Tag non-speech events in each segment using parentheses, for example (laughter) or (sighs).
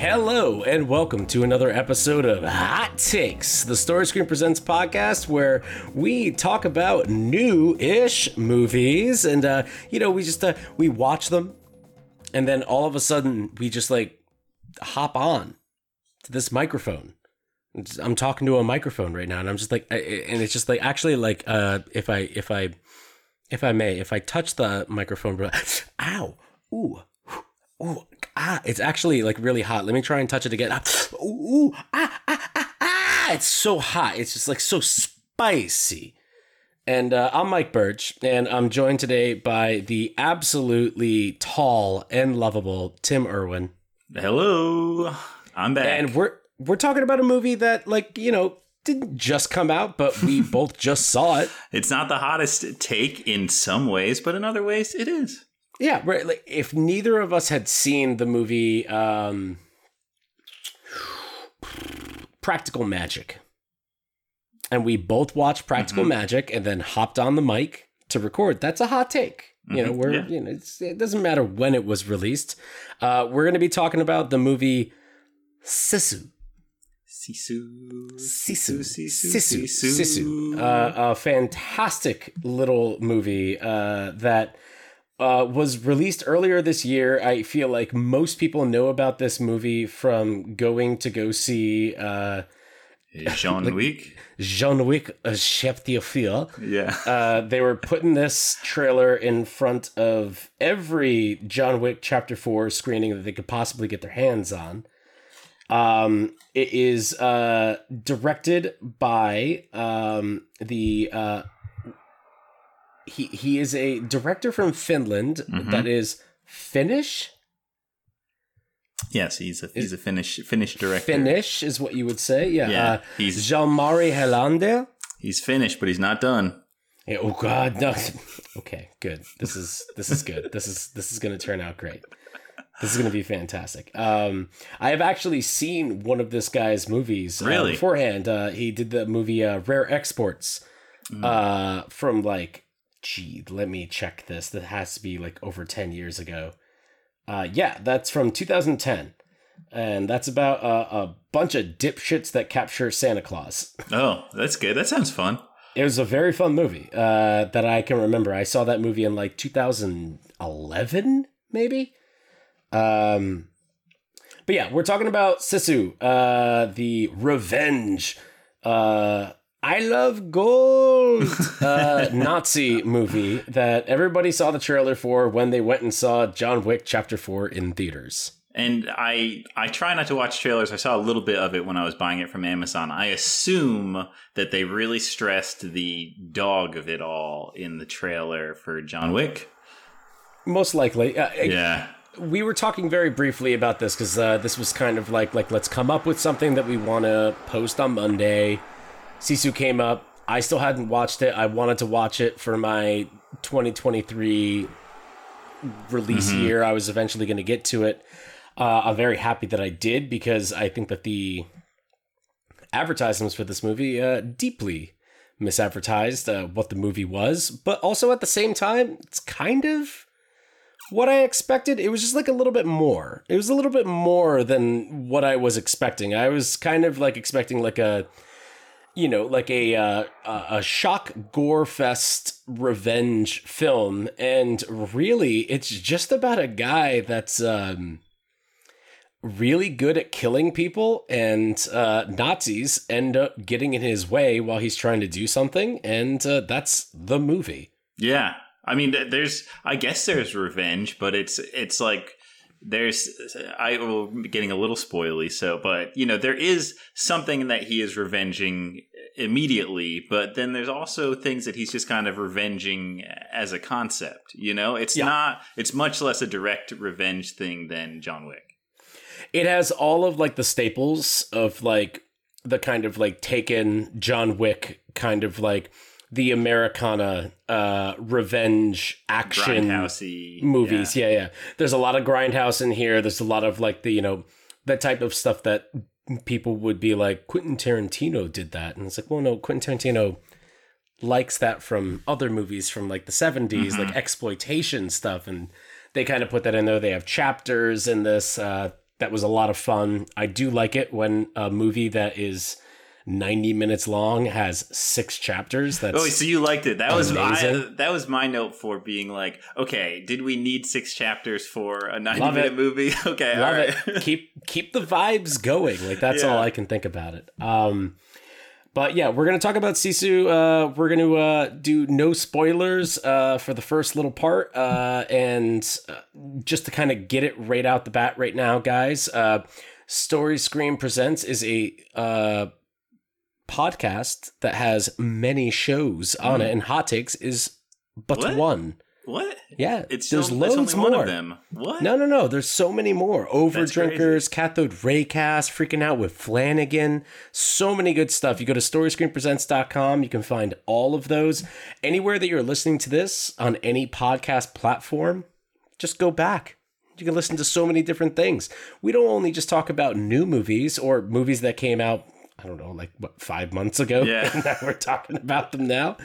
Hello, and welcome to another episode of Hot Takes, the Story Screen Presents podcast where we talk about new ish movies. And, uh, you know, we just, uh, we watch them, and then all of a sudden we just like hop on to this microphone. I'm talking to a microphone right now, and I'm just like, and it's just like, actually, like, uh, if I, if I, if I may, if I touch the microphone, ow, ooh, ooh, ah, it's actually like really hot. Let me try and touch it again. (gasps) Ah, ooh, ah, ah, ah, ah, it's so hot. It's just like so spicy. And uh, I'm Mike Burdge, and I'm joined today by the absolutely tall and lovable Tim Irwin. Hello, I'm back. And we're we're talking about a movie that, like, you know, didn't just come out, but we (laughs) both just saw it. It's not the hottest take in some ways, but in other ways, it is. Yeah, right. Like if neither of us had seen the movie um, Practical Magic, and we both watched Practical mm-hmm. Magic and then hopped on the mic to record, that's a hot take. Mm-hmm. You know, mm-hmm. we're yeah. you know, it doesn't matter when it was released. Uh, we're going to be talking about the movie Sisu. Sisu. Sisu. Sisu. Sisu. Sisu. Uh, a fantastic little movie uh, that uh, was released earlier this year. I feel like most people know about this movie from going to go see uh, Jean (laughs) Wick. Jean Wick, a chef d'affaires. Yeah. Uh, they were putting this trailer in front of every John Wick Chapter 4 screening that they could possibly get their hands on. Um, it is uh, directed by um, the uh, he he is a director from Finland mm-hmm. that is Finnish. Yes, he's a he's a Finnish Finnish director. Finnish is what you would say. Yeah, yeah. Uh, he's Jalmari Helander. He's Finnish, but he's not done. Yeah, oh God, no. (laughs) okay, good. This is this is good. This is this is going to turn out great. This is going to be fantastic. Um, I have actually seen one of this guy's movies uh, really? uh, beforehand. Uh, he did the movie uh, Rare Exports mm. uh, from like gee, let me check this. That has to be like over 10 years ago. Uh, yeah, that's from 2010. And that's about uh, a bunch of dipshits that capture Santa Claus. Oh, that's good. That sounds fun. It was a very fun movie uh, that I can remember. I saw that movie in like 2011, maybe. Um, but yeah, we're talking about Sisu, uh, the revenge uh, I love gold (laughs) uh, Nazi movie that everybody saw the trailer for when they went and saw John Wick Chapter Four in theaters. And I I try not to watch trailers. I saw a little bit of it when I was buying it from Amazon. I assume that they really stressed the dog of it all in the trailer for John Wick. Most likely, uh, yeah. we were talking very briefly about this because uh, this was kind of like like let's come up with something that we want to post on Monday Sisu came up. I still hadn't watched it. I wanted to watch it for my 2023 release mm-hmm. year. I was eventually going to get to it. Uh, I'm very happy that I did because I think that the advertisements for this movie uh, deeply misadvertised uh, what the movie was, but also at the same time, it's kind of what I expected. It was just like a little bit more. It was a little bit more than what I was expecting. I was kind of like expecting like a you know, like a uh, a shock gore fest revenge film, and really, it's just about a guy that's um, really good at killing people, and uh, Nazis end up getting in his way while he's trying to do something, and uh, that's the movie. Yeah, I mean, there's, I guess there's revenge, but it's it's like there's I will getting a little spoily so but you know there is something that he is revenging immediately but then there's also things that he's just kind of revenging as a concept you know it's yeah. not it's much less a direct revenge thing than John Wick it has all of like the staples of like the kind of like taken John Wick kind of like the Americana uh, revenge action movies. Yeah. yeah, yeah. There's a lot of grindhouse in here. There's a lot of like the you know that type of stuff that people would be like Quentin Tarantino did that, and it's like, well, no, Quentin Tarantino likes that from other movies from like the 70s, mm-hmm. like exploitation stuff, and they kind of put that in there. They have chapters in this. Uh, that was a lot of fun. I do like it when a movie that is 90 minutes long has six chapters. That's Oh, so you liked it? That was I, Amazing. that was my note for being like, okay, did we need six chapters for a ninety Love minute it. movie? (laughs) Okay, love all right. it. (laughs) keep keep the vibes going. Like that's Yeah. all I can think about it. Um, but yeah, we're gonna talk about Sisu. Uh, we're gonna uh, do no spoilers uh, for the first little part, uh, and uh, just to kind of get it right out the bat right now, guys. Uh, Story Screen Presents is a uh, podcast that has many shows on hmm. it, and Hot Takes is but What? one. what? Yeah, It's there's still, loads more. one of them. What? No, no, no. There's so many more. That's Overdrinkers, Cathode Raycast, Freaking Out with Flanagan. So many good stuff. You go to storyscreenpresents.com. You can find all of those. Anywhere that you're listening to this on any podcast platform, just go back. You can listen to so many different things. We don't only just talk about new movies or movies that came out, I don't know, like what, five months ago? (laughs) Yeah. and now we're talking about them now.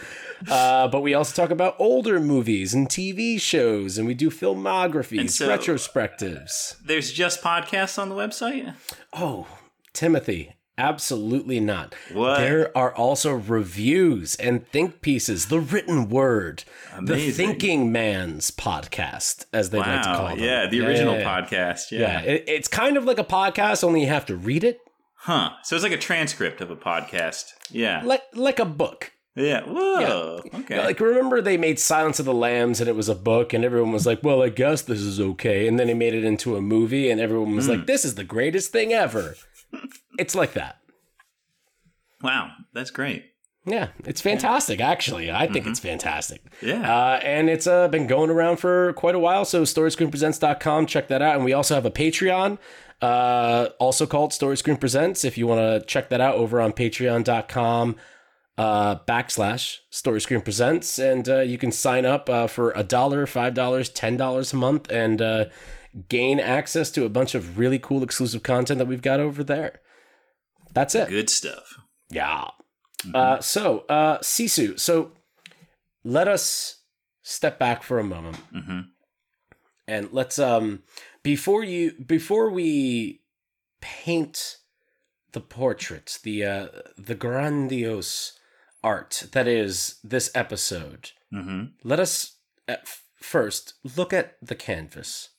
Uh, but we also talk about older movies and TV shows, and we do filmographies, And so- retrospectives. There's just podcasts on the website. Oh, Timothy, absolutely not. What? There are also reviews and think pieces, the written word, the Thinking Man's podcast, as they like to call it. Yeah, the original yeah, yeah. podcast. Yeah, Yeah. it, it's kind of like a podcast, only you have to read it Huh. So it's like a transcript of a podcast. Yeah. like like a book. Yeah. Whoa. Okay. Like remember they made Silence of the Lambs and it was a book and everyone was like, "Well, I guess this is okay." And then they made it into a movie and everyone was Hmm. like, "This is the greatest thing ever." it's like that. wow. That's great. Yeah, it's fantastic actually. I think it's fantastic. Yeah. Uh, and it's uh, been going around for quite a while. So storyscreenpresents.com, check that out. And we also have a Patreon, uh, also called Story Screen Presents. If you want to check that out over on patreon.com uh, backslash Story Screen Presents. And uh, you can sign up uh, for a dollar, five dollars, ten dollars a month and uh, gain access to a bunch of really cool exclusive content that we've got over there. That's it. Good stuff. Yeah. Uh, so, uh, Sisu. So, let us step back for a moment, hmm and let's um before you before we paint the portrait, the uh, the grandiose art that is this episode. hmm Let us at f- first look at the canvas.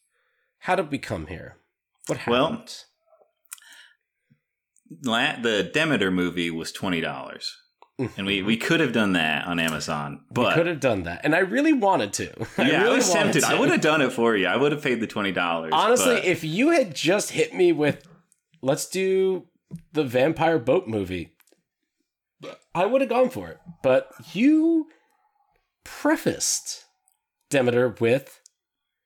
How did we come here? What Well, happened? La- the Demeter movie was twenty dollars, and we we could have done that on Amazon, we but could have done that, and I really wanted to. (laughs) I yeah, I really was wanted tempted. I would have done it for you. I would have paid the twenty dollars. Honestly, but- if you had just hit me with, let's do the vampire boat movie, I would have gone for it. But you prefaced Demeter with,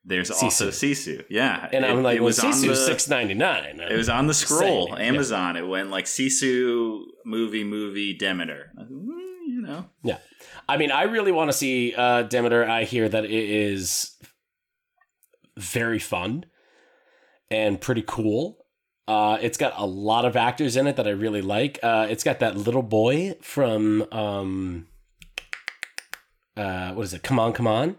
there's also Sisu, yeah, and I'm like, it was on Sisu six ninety nine. it was on the scroll, Saying it, yeah. Amazon. It went like Sisu movie movie Demeter. "Mm, You know, Yeah, I mean, I really want to see uh, Demeter. I hear that it is very fun and pretty cool. Uh, it's got a lot of actors in it that I really like. Uh, it's got that little boy from um, uh, what is it? Come on, come on!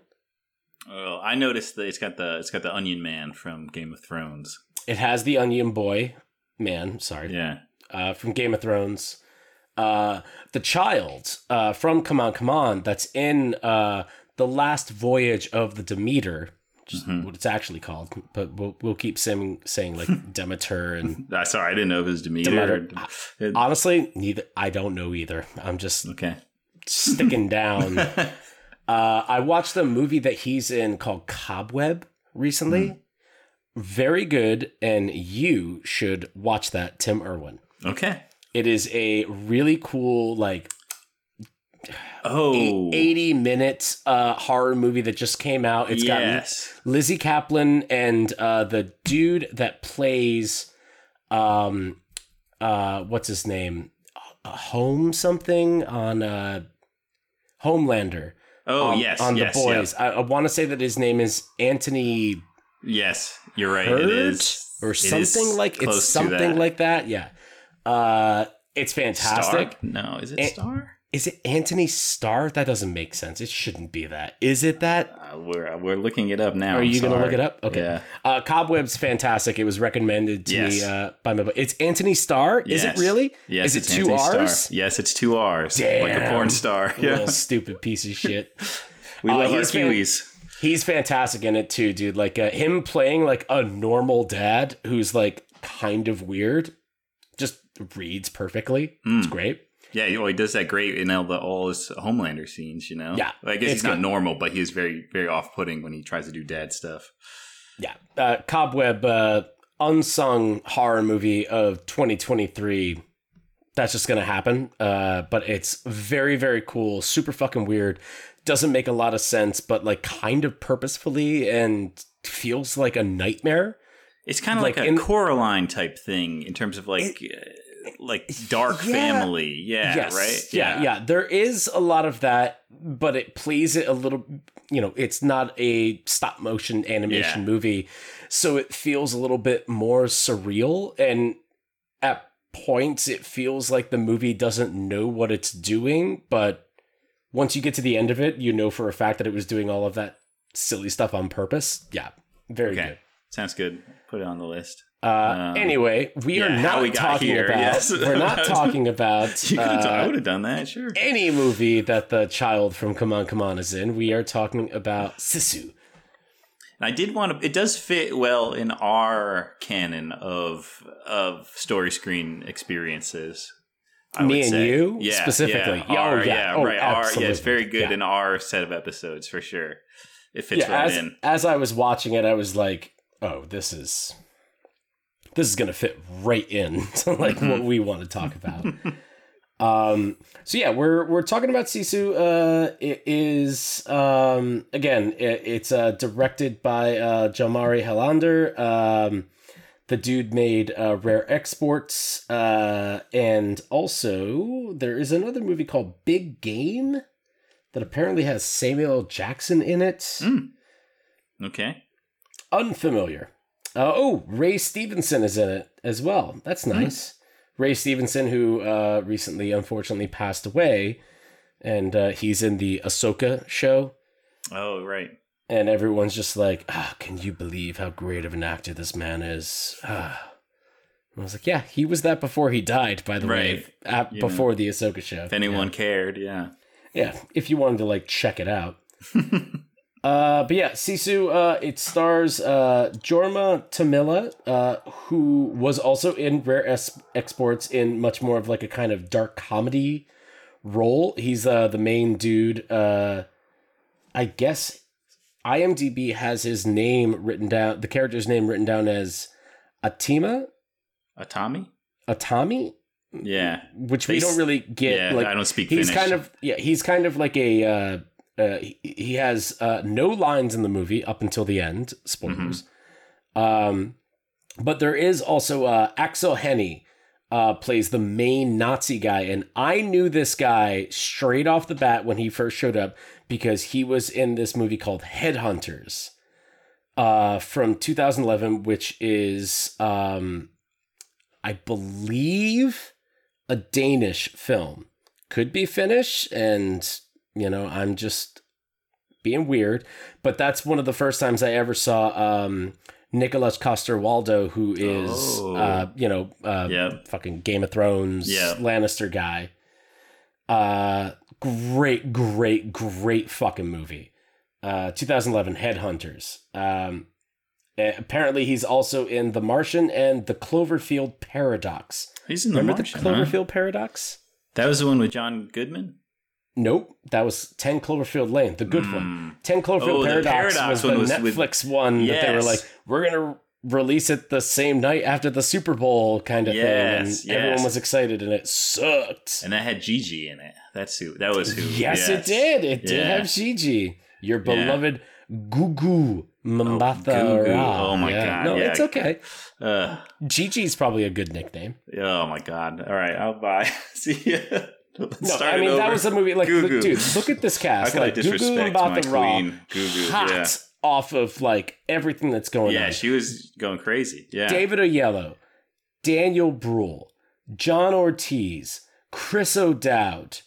Oh, I noticed that it's got the it's got the Onion Man from Game of Thrones. It has the Onion Boy man. Sorry, Yeah, uh, from Game of Thrones. Uh, the child uh, from Come On, Come On that's in uh, the last voyage of the Demeter, which is Mhm. what it's actually called, but we'll, we'll keep saying, saying like (laughs) Demeter and uh, (laughs) sorry, I didn't know if it was Demeter. Demeter. It- honestly, neither I don't know either. I'm just okay, sticking down. (laughs) Uh, I watched a movie that he's in called Cobweb recently. Very good, and you should watch that, Tim Irwin. okay. It is a really cool, like Oh, 80 minute uh, horror movie that just came out. It's yes. got Lizzy Caplan and uh, the dude that plays, um, uh, what's his name? Home something on uh, Homelander. Oh, on, yes. on yes, the boys. I, I want to say that his name is Anthony Yes, you're right. Hurt it is or something is like it's something that. like that. Yeah, uh, it's fantastic. Star? No, is it Star? Is it Antony Starr? That doesn't make sense. It shouldn't be that. Is it that? Uh, we're we're looking it up now. Are I'm you going to look it up? Okay. Yeah. Uh, Cobweb's fantastic. It was recommended to me Yes. uh, by my. It's Antony Starr. Is it really? Yes, Is it two Anthony R's? Starr. Yes, it's two R's. Damn. Like a porn star. (laughs) Yeah. Little stupid piece of shit. (laughs) We Uh, love our he's fan- He's fantastic in it too, dude. Like uh, him playing like a normal dad who's like kind of weird, just reads perfectly. It's Mm. great. Yeah, well, he does that great in all the all his Homelander scenes. You know. Yeah, I guess he's not good. normal, but he's very very off putting when he tries to do dad stuff. Yeah. Uh, Cobweb, uh, unsung horror movie of 2023. That's just gonna happen. Uh, but it's very, very cool, super fucking weird. Doesn't make a lot of sense, but like kind of purposefully and feels like a nightmare. It's kind of Like like, in- a Coraline type thing in terms of like uh, like (laughs) dark Yeah. family. Yeah. yes. Right. Yeah, yeah. There is a lot of that, but it plays it a little. You know, it's not a stop motion animation Yeah. movie, so it feels a little bit more surreal. And at points, it feels like the movie doesn't know what it's doing. But once you get to the end of it, you know for a fact that it was doing all of that silly stuff on purpose. Yeah, very Okay. good. Sounds good. Put it on the list. Uh, Um, anyway, we yeah, are not we talking here, about. yes. We're not (laughs) talking about. You could I uh, would have done that. Sure. any movie that the child from Come On Come On is in. We are talking about Sisu. And I did want to. It does fit well in our canon of of story screen experiences. I Me and say. you? yeah, Specifically. Yeah, Yeah, oh, our, yeah. Oh, right. Our, yeah, it's very good Yeah. in our set of episodes for sure. It fits Yeah, right as, in. as I was watching it, I was like, "Oh, this is this is gonna fit right in (laughs) to like what we want to talk about." (laughs) um, so yeah, we're we're talking about Sisu. Uh, it is um again, it, it's uh directed by uh Jalmari Helander. Um, the dude made uh, Rare Exports, uh, and also there is another movie called Big Game that apparently has Samuel L. Jackson in it. Mm. Okay. Unfamiliar. Uh, oh, Ray Stevenson is in it as well. That's nice. Ray Stevenson, who uh, recently unfortunately passed away, and uh, he's in the Ahsoka show. Oh right. and everyone's just like, ah, can you believe how great of an actor this man is? Ah. I was like, yeah, he was that before he died, by the way, Right. at, You before the Ahsoka show. If anyone cared, yeah. Yeah, if you wanted to like check it out. (laughs) uh, but yeah, Sisu. Uh, it stars uh, Jorma Tommila, uh, who was also in Rare es- Exports in much more of like a kind of dark comedy role. He's uh, the main dude. Uh, I guess IMDb has his name written down, the character's name written down as Atima, A Tommy? Atami, Yeah. which we They s- don't really get. yeah. like, I don't speak he's Finnish. kind of yeah he's kind of like a uh, uh he, he has uh no lines in the movie up until the end spoilers Mm-hmm. um but there is also uh Aksel Hennie uh plays the main nazi guy and i knew this guy straight off the bat when he first showed up because he was in this movie called headhunters uh from 2011 which is um i believe a Danish film. Could be Finnish, and you know, I'm just being weird. But that's one of the first times I ever saw um, Nicholas Coster-Waldau, who is Oh. uh, you know, uh, Yep. fucking Game of Thrones Yeah. Lannister guy. Uh, great, great, great fucking movie. Uh, 2011 Headhunters. Um, apparently, he's also in The Martian and The Cloverfield Paradox. He's in the Remember Martian, the huh? Cloverfield Paradox? That was the one with John Goodman? Nope, that was 10 Cloverfield Lane, the good one. 10 Cloverfield Oh, Paradox, Paradox was the was with- Netflix one that they were like, we're to release it the same night after the Super Bowl kind of Yes, thing. And yes. everyone was excited and it sucked. And that had Gigi in it. That's who. That was who. Yes, it did. It did have Gigi, your beloved Gugu Mbatha. Ra. Oh my Yeah. God, No, yeah. it's okay. Uh, Gigi's probably a good nickname. oh my god. All right, I'll buy. (laughs) See ya. No, I mean that was a movie. Like, dude, look at this (laughs) cast. like, Gugu disrespect my Mbatha-Raw, queen, Gugu? hot Yeah, off of like everything that's going yeah, on. Yeah, she was going crazy. Yeah, David Oyelowo, Daniel Bruhl, John Ortiz, Chris O'Dowd,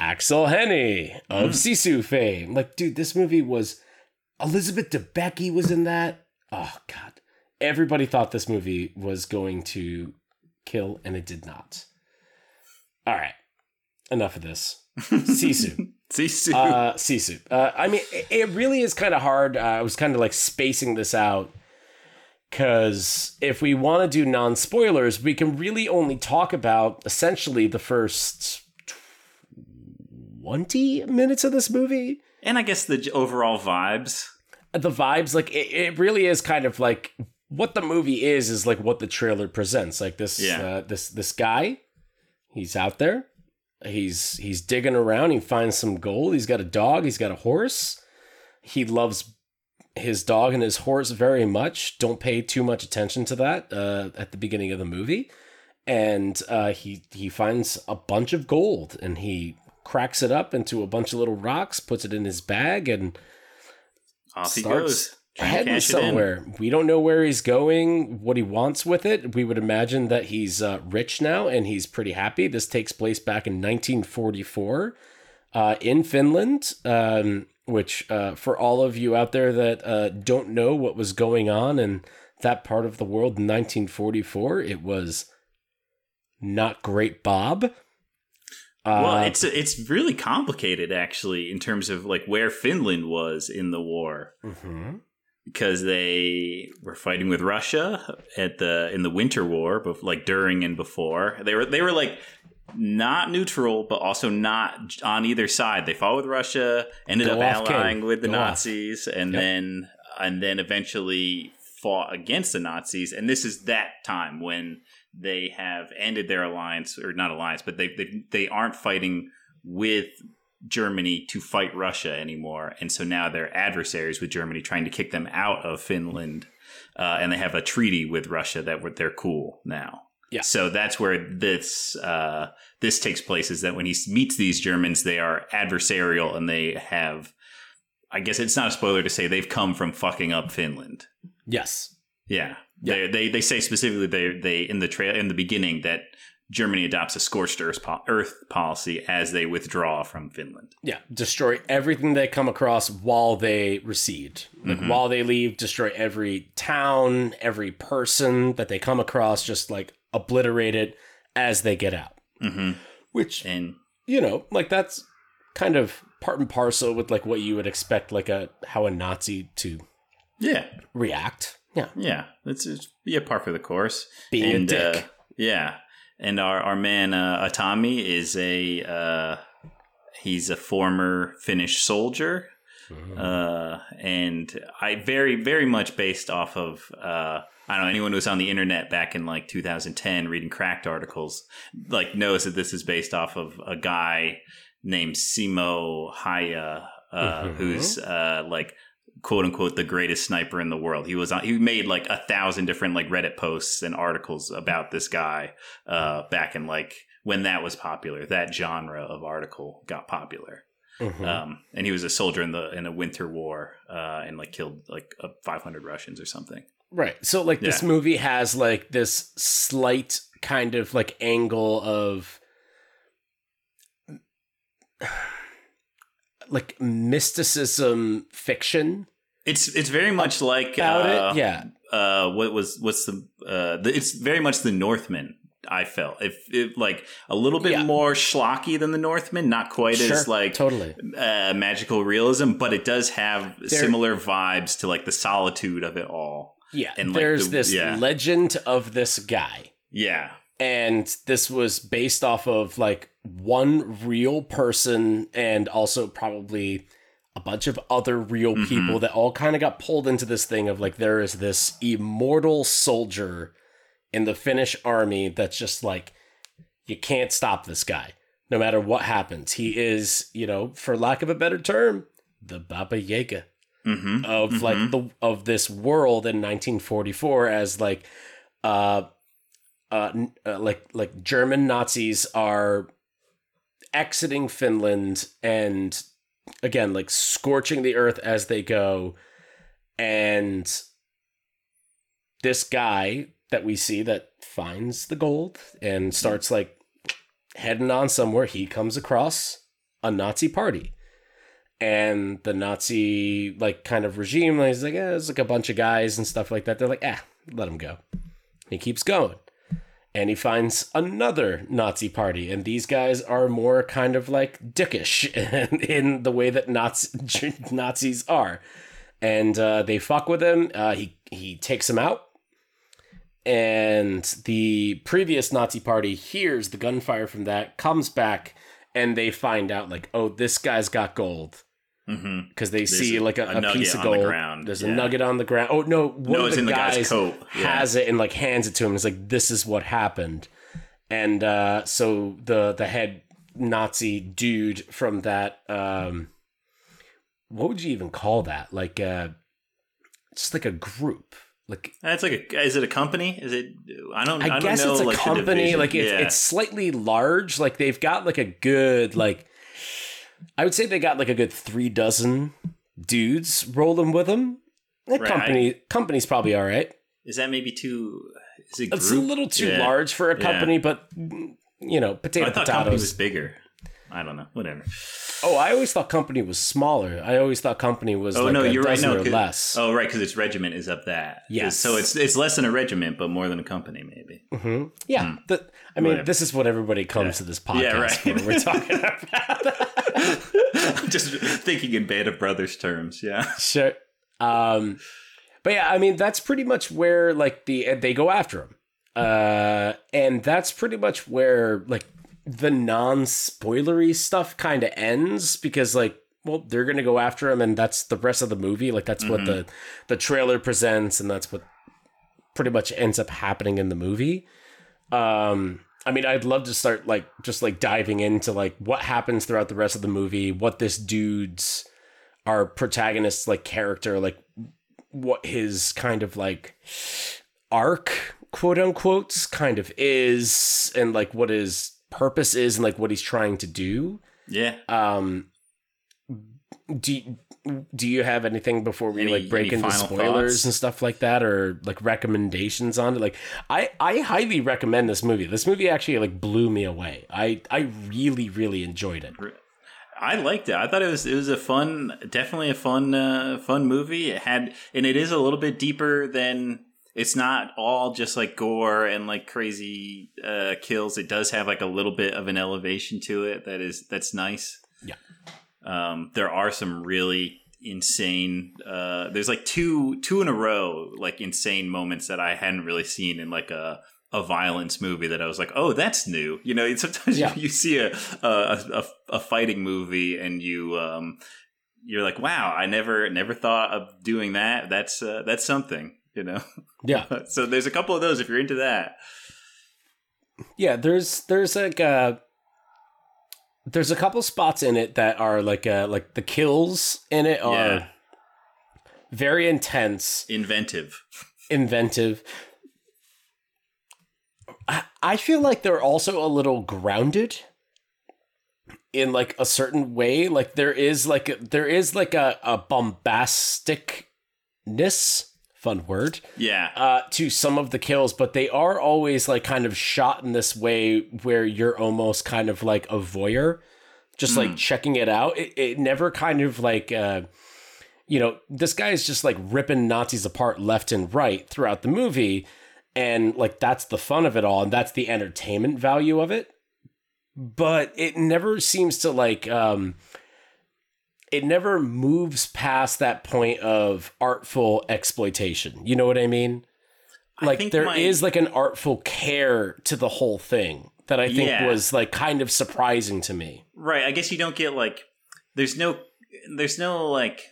Aksel Hennie of hmm. Sisu fame. Like, dude, this movie was Elizabeth Debicki was in that. Oh god. Everybody thought this movie was going to kill and it did not. All right. Enough of this. Sisu. Sisu. (laughs) uh Sisu. Uh I mean it, it really is kind of hard. Uh, I was kind of like spacing this out cuz if we want to do non-spoilers, we can really only talk about essentially the first 20 minutes of this movie. and I guess the overall vibes. the vibes like it, it really is kind of like what the movie is is like what the trailer presents like this Yeah. uh, this this guy he's out there he's he's digging around. He finds some gold. He's got a dog. He's got a horse. He loves his dog and his horse very much. Don't pay too much attention to that uh, at the beginning of the movie. And uh, he he finds a bunch of gold and he cracks it up into a bunch of little rocks puts it in his bag and Off he goes. Heading cash it in. somewhere. We don't know where he's going, what he wants with it. We would imagine that he's uh, rich now and he's pretty happy. This takes place back in 1944 uh, in Finland, um, which uh, for all of you out there that uh, don't know what was going on in that part of the world in 1944, it was not great, Bob. Well, Uh, it's it's really complicated actually in terms of like where Finland was in the war mhm. Because they were fighting with Russia at the in the Winter War, but like during and before they were they were like not neutral, but also not on either side. They fought with Russia, ended Go up off, King. with the Go off. Nazis, and Yep. then and then eventually fought against the Nazis. And this is that time when they have ended their alliance, or not alliance, but they they, they aren't fighting with Germany to fight Russia anymore, and so now they're adversaries with Germany, trying to kick them out of Finland, uh, and they have a treaty with Russia that we're- they're cool now. Yeah. So that's where this uh, this takes place. Is that when he meets these Germans, they are adversarial, and they have. I guess it's not a spoiler to say they've come from fucking up Finland. Yes. Yeah, Yeah. They, they they say specifically they they in the trail in the beginning that Germany adopts a scorched earth, po- earth policy as they withdraw from Finland. Yeah, destroy everything they come across while they recede. Like Mhm. while they leave, destroy every town, every person that they come across, just like obliterate it as they get out. hmm Which, And you know, like that's kind of part and parcel with like what you would expect like a how a Nazi to yeah, react. Yeah. yeah, it's, it's be a part for the course. Being a and, dick. Uh, yeah, and our our man uh, Atami is a uh, he's a former Finnish soldier. uh, and I very very much based off of uh, I don't know anyone who was on the internet back in like 2010 reading cracked articles like knows that this is based off of a guy named Simo Häyhä uh, Mhm. who's uh, like quote unquote the greatest sniper in the world. He was on he made like a thousand different like Reddit posts and articles about this guy uh, back in like when that was popular. That genre of article got popular. Mhm. Um, and he was a soldier in the in a winter war uh, and like killed like uh, 500 Russians or something. Right. So like this movie has like this slight kind of like angle of (sighs) like mysticism fiction It's it's very much like about uh, it. Yeah. Uh, what was what's the uh? The, it's very much the Northman. I felt if it, like a little bit Yeah. more schlocky than the Northman, not quite as like totally. uh, magical realism, but it does have There- similar vibes to like the solitude of it all. Yeah. and, like, There's the- this yeah. legend of this guy. Yeah, And this was based off of like one real person and also probably a bunch of other real Mhm. people that all kind of got pulled into this thing of like there is this immortal soldier in the Finnish army that's just like you can't stop this guy no matter what happens. He is, you know, for lack of a better term, the Baba Yaga mm-hmm. of like the of this world in 1944 as like uh uh, uh like like German Nazis are exiting Finland and again like scorching the earth as they go and this guy that we see that finds the gold and starts like heading on somewhere he comes across a Nazi party. And the Nazi like kind of regime, like, he's like, yeah, it's like a bunch of guys and stuff like that. They're like, ah, let him go. He keeps going. And he finds another Nazi party, and these guys are more kind of like dickish (laughs) in, the way that Nazi, (laughs) Nazis are. And uh, they fuck with him. Uh, he he takes him out, and the previous Nazi party hears the gunfire from that, comes back, and they find out like, oh, this guy's got gold Mm-hmm. because they There's see a- like a, a a piece of the gold. ground, There's yeah. a nugget on the ground. Oh no, one No, of it's the in the guy's guys coat. Yeah. has it and like hands it to him. It's like this is what happened, and uh, so the the head Nazi dude from that um, what would you even call that? Like uh, just like a group. Like it's like a. Is it a company? Is it? I don't. I, I, don't guess know, it's a like, company. Like it's yeah. it's slightly large. Like they've got like a good like. I would say they got like a good three dozen dudes rolling with them. The Right. company company's probably all right. Is that maybe too? Is it? It's a little too Yeah. large for a Yeah. company, but mm, you know, potato I thought company was bigger. I don't know. Whatever. Oh, I always thought company was smaller. I always thought company was Oh like no, you're right. No, less. Oh right, because its regiment is up that. Yes. So it's it's less than a regiment, but more than a company, maybe. hmm Yeah, the, I mean, Whatever. this is what everybody comes Yeah. to this podcast Yeah, right. for. We're talking about. (laughs) Just thinking in Band of Brothers terms. Yeah. (laughs) Sure. Um, but yeah, I mean that's pretty much where like the they go after him, uh, and that's pretty much where like the non-spoilery stuff kind of ends because like well they're gonna go after him and that's the rest of the movie. Like that's what the the trailer presents and that's what pretty much ends up happening in the movie. Um i mean i'd love to start like just like diving into like what happens throughout the rest of the movie what this dude's our protagonist's like character like what his kind of like arc quote unquote kind of is and like what his purpose is and like what he's trying to do Yeah. um do you, do you have anything before we Any- like break into spoilers thoughts? and stuff like that or like recommendations on it like i i highly recommend this movie this movie actually like blew me away i i really really enjoyed it I liked it. I thought it was it was a fun, definitely a fun uh, fun movie. It had and it is a little bit deeper than it's not all just like gore and like crazy uh, kills. It does have like a little bit of an elevation to it that is that's nice. Yeah. Um, there are some really insane. Uh, there's like two two in a row like insane moments that I hadn't really seen in like a a violence movie that I was like, oh, that's new. You know, (laughs) sometimes Yeah. you, you see a, a a a fighting movie and you um you're like, wow, I never never thought of doing that. That's uh, that's something. You know, yeah (laughs) so there's a couple of those if you're into that. yeah there's there's like uh there's a couple spots in it that are like uh like the kills in it are Yeah. very intense Inventive. inventive I- i feel like they're also a little grounded in like a certain way like there is like a, there is like a, a bombasticness fun word Yeah. uh, to some of the kills, but they are always like kind of shot in this way where you're almost kind of like a voyeur, just like checking it out. It, it never kind of like, uh, you know, this guy is just like ripping Nazis apart left and right throughout the movie. And like that's the fun of it all, and that's the entertainment value of it. But it never seems to like, um, it never moves past that point of artful exploitation. You know what I mean? Like think there my- is like an artful care to the whole thing that I think Yeah. was like kind of surprising to me. Right. I guess you don't get like there's no there's no like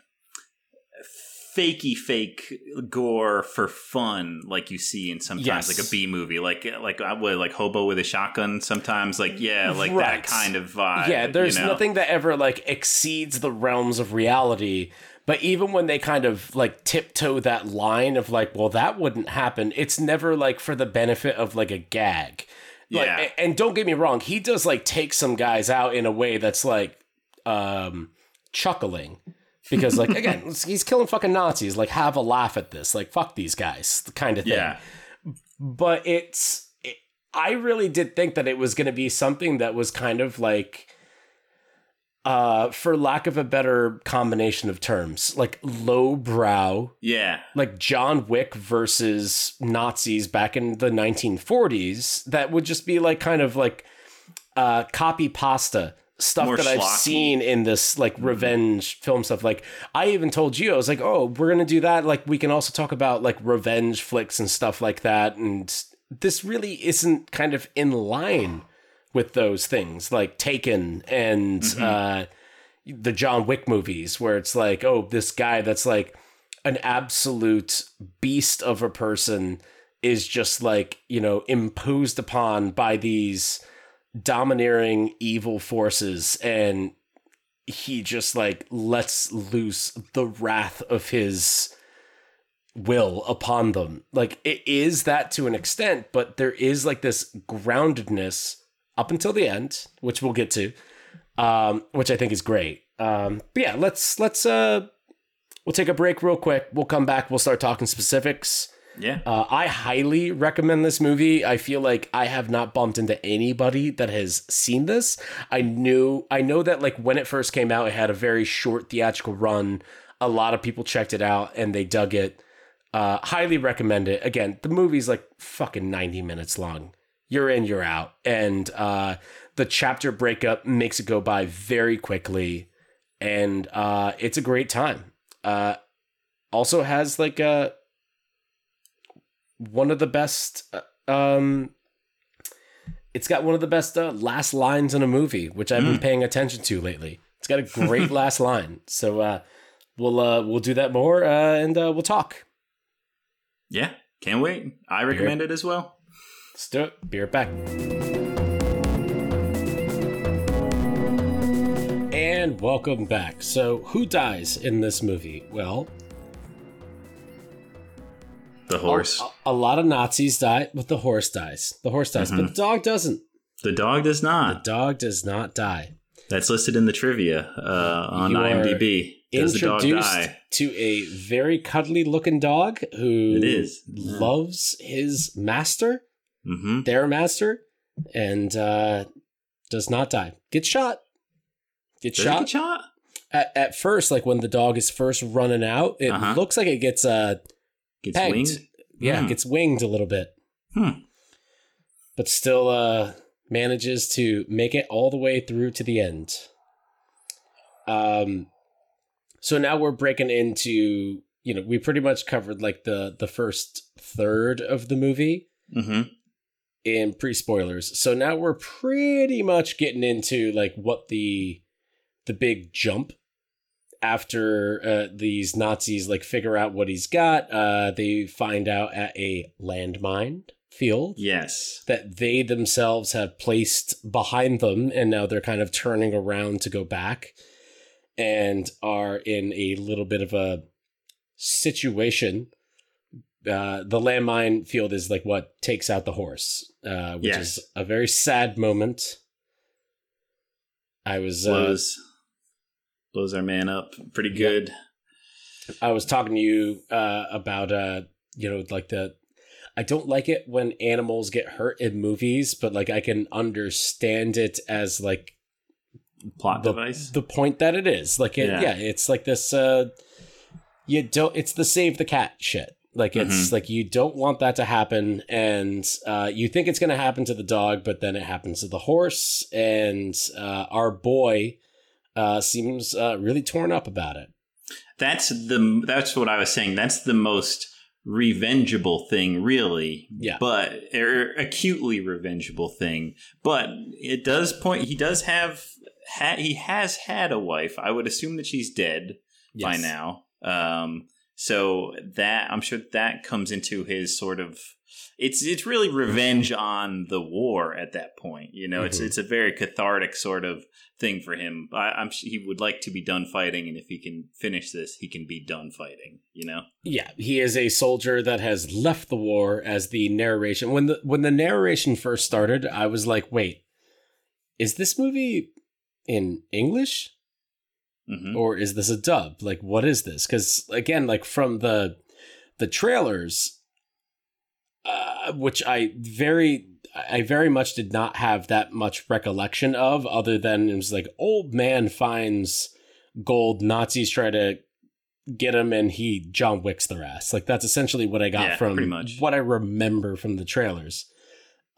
fakey fake gore for fun like you see in sometimes Yes. like a B movie like like I would like hobo with a shotgun sometimes like yeah like Right. that kind of vibe yeah, there's you know? nothing that ever like exceeds the realms of reality. But even when they kind of like tiptoe that line of like, well, that wouldn't happen, it's never like for the benefit of like a gag. Like, Yeah. and don't get me wrong, he does like take some guys out in a way that's like um chuckling. Because like (laughs) again, he's killing fucking Nazis. Like, have a laugh at this. Like, fuck these guys, the kind of thing yeah but it's it, i really did think that it was going to be something that was kind of like uh, for lack of a better combination of terms, like lowbrow, Yeah. like John Wick versus Nazis back in the 1940s, that would just be like kind of like uh, copy pasta stuff More that I've. Mm-hmm. seen in this like revenge film stuff. Like I even told you, I was like, oh, we're gonna do that. Like we can also talk about like revenge flicks and stuff like that. And this really isn't kind of in line with those things, like Taken and Mm-hmm. uh, the John Wick movies, where it's like, oh, this guy that's like an absolute beast of a person is just like you know imposed upon by these domineering evil forces and he just like lets loose the wrath of his will upon them. Like it is that to an extent but there is like this groundedness up until the end which we'll get to um which i think is great. Um but yeah let's let's uh we'll take a break real quick. We'll come back. We'll start talking specifics Yeah. uh, I highly recommend this movie. I feel like I have not bumped into anybody that has seen this. I knew, I know that like when it first came out, it had a very short theatrical run. A lot of people checked it out and they dug it. Uh, highly recommend it. Again, the movie's like fucking ninety minutes long. You're in, you're out, and uh, the chapter breakup makes it go by very quickly, and uh, it's a great time. Uh, also has like a one of the best uh, um it's got one of the best uh, last lines in a movie which i've been paying attention to lately. It's got a great (laughs) last line. So uh we'll uh we'll do that more uh and uh we'll talk. Yeah. Can't wait. I recommend it as well. let's do it. Be right back. And welcome back. So who dies in this movie? Well The horse. a, a lot of nazis die but the horse dies the horse dies but the dog doesn't The dog does not. the dog does not die That's listed in the trivia uh, on You IMDb. Does the dog introduced die? to a very cuddly looking dog who It is. Yeah. loves his master, Mm-hmm. their master, and uh, does not die. Gets shot. Gets Does shot. get shot? At, at first, like when the dog is first running out, it Uh-huh. looks like it gets uh Gets pegged. winged? Yeah, Hmm. gets winged a little bit. Hmm. But still uh manages to make it all the way through to the end. Um so now we're breaking into you know, we pretty much covered like the the first third of the movie Mm-hmm. in pre-spoilers. So now we're pretty much getting into like what the the big jump after uh, these Nazis like figure out what he's got. Uh, they find out at a landmine field Yes. that they themselves have placed behind them, and now they're kind of turning around to go back, and are in a little bit of a situation. Uh, the landmine field is like what takes out the horse, uh, which Yes. is a very sad moment. I was uh, Blows. our man up pretty good. I was talking to you uh, about uh, you know, like the I don't like it when animals get hurt in movies, but like I can understand it as like Plot the, device. the point that it is. Like it, Yeah. yeah. it's like this uh you don't it's the save the cat shit. Like it's Mm-hmm. like you don't want that to happen and uh you think it's going to happen to the dog, but then it happens to the horse and uh our boy uh seems uh really torn up about it. That's the that's what I was saying. That's the most revengeable thing, really. Yeah. But or acutely revengeable thing. But it does point. He does have. Ha, he has had a wife. I would assume that she's dead by now. Um. So that I'm sure that comes into his sort of. It's it's really revenge on the war at that point. You know, it's Mhm. it's a very cathartic sort of thing for him. I, I'm he would like to be done fighting, and if he can finish this, he can be done fighting. You know. Yeah, he is a soldier that has left the war as the narration. When the when the narration first started, I was like, "Wait, is this movie in English hmm or is this a dub? Like what is this?" Cuz again, like from the the trailers uh which I very I very much did not have that much recollection of, other than it was like old man finds gold, Nazis try to get him, and he John Wicks their ass. Like that's essentially what I got Yeah, from what I remember from the trailers.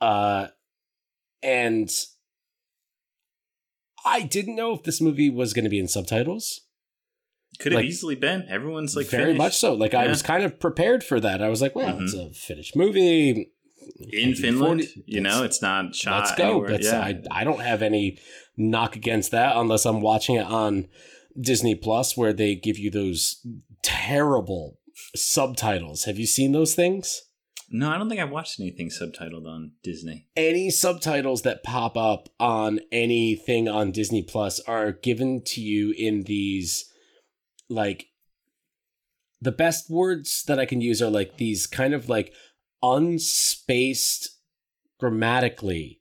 Uh, and I didn't know if this movie was going to be in subtitles. Could have like- easily been. Everyone's like very Finnish. much so. Like I was kind of prepared for that. I was like, well, Mhm. it's a Finnish movie in Finland. 1940, You know, it's not shot. let's go. yeah. I, I don't have any knock against that unless I'm watching it on Disney Plus where they give you those terrible subtitles. Have you seen those things? No, I don't think I've watched anything subtitled on Disney. Any subtitles that pop up on anything on Disney Plus are given to you in these like the best words that I can use are like these kind of like unspaced grammatically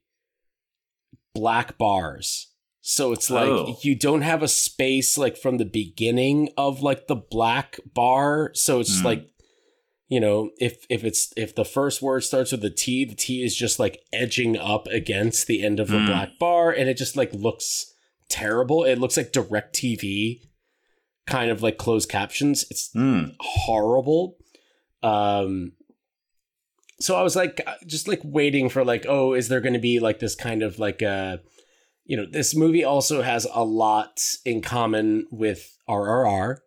black bars. So it's like Oh. you don't have a space like from the beginning of like the black bar. So it's Hmm. like you know, if if it's if the first word starts with a T, the T is just like edging up against the end of the Hmm. black bar and it just like looks terrible. It looks like DirecTV kind of like closed captions. It's Hmm. horrible. Um so I was like just like waiting for like oh is there going to be like this kind of like uh you know this movie also has a lot in common with RRR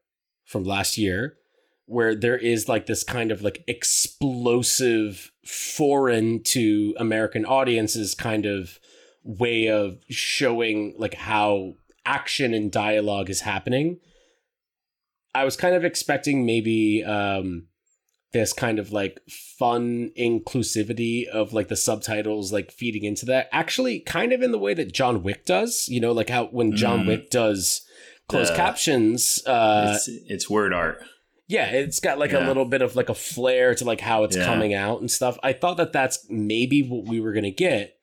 from last year where there is like this kind of like explosive foreign to American audiences kind of way of showing like how action and dialogue is happening. I was kind of expecting maybe um this kind of like fun inclusivity of like the subtitles like feeding into that. Actually, kind of in the way that John Wick does, you know, like how when John Mm. Wick does closed captions, uh it's, it's word art. Yeah, it's got like a little bit of like a flair to like how it's Yeah. coming out and stuff. I thought that that's maybe what we were gonna get,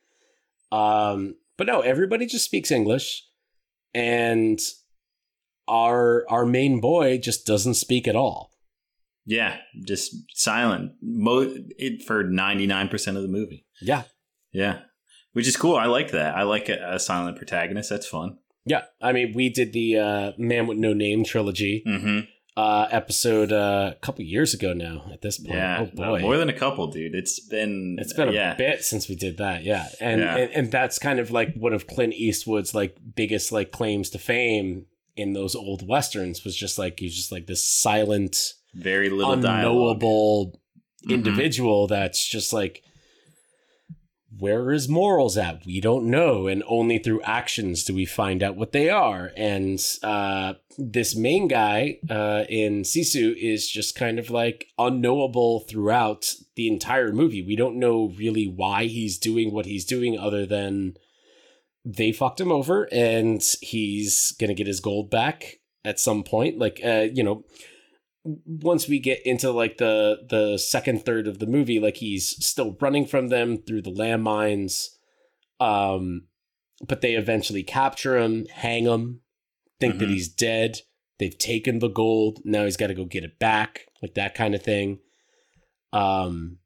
um, but no, everybody just speaks English, and our our main boy just doesn't speak at all. Yeah, just silent. Mo- it for ninety nine percent of the movie. Yeah, Yeah, which is cool. I like that. I like a, a silent protagonist. That's fun. yeah. I mean, we did the uh, Man with No Name trilogy Mm-hmm. Uh, episode uh, a couple years ago now. At this point, Yeah, oh boy, more than a couple, dude. It's been It's been a yeah. bit since we did that, yeah. And, Yeah. and and that's kind of like one of Clint Eastwood's like biggest like claims to fame in those old westerns was just like he's just like this silent, very little dialogue. unknowable Mhm. individual that's just like where his morals at? We don't know, and only through actions do we find out what they are. And uh, this main guy uh, in Sisu is just kind of like unknowable throughout the entire movie. We don't know really why he's doing what he's doing, other than they fucked him over, and he's gonna get his gold back at some point. Like, uh, you know, once we get into like the the second third of the movie like he's still running from them through the landmines um but they eventually capture him hang him think that Mhm. he's dead. They've taken the gold. Now he's got to go get it back like that kind of thing. Um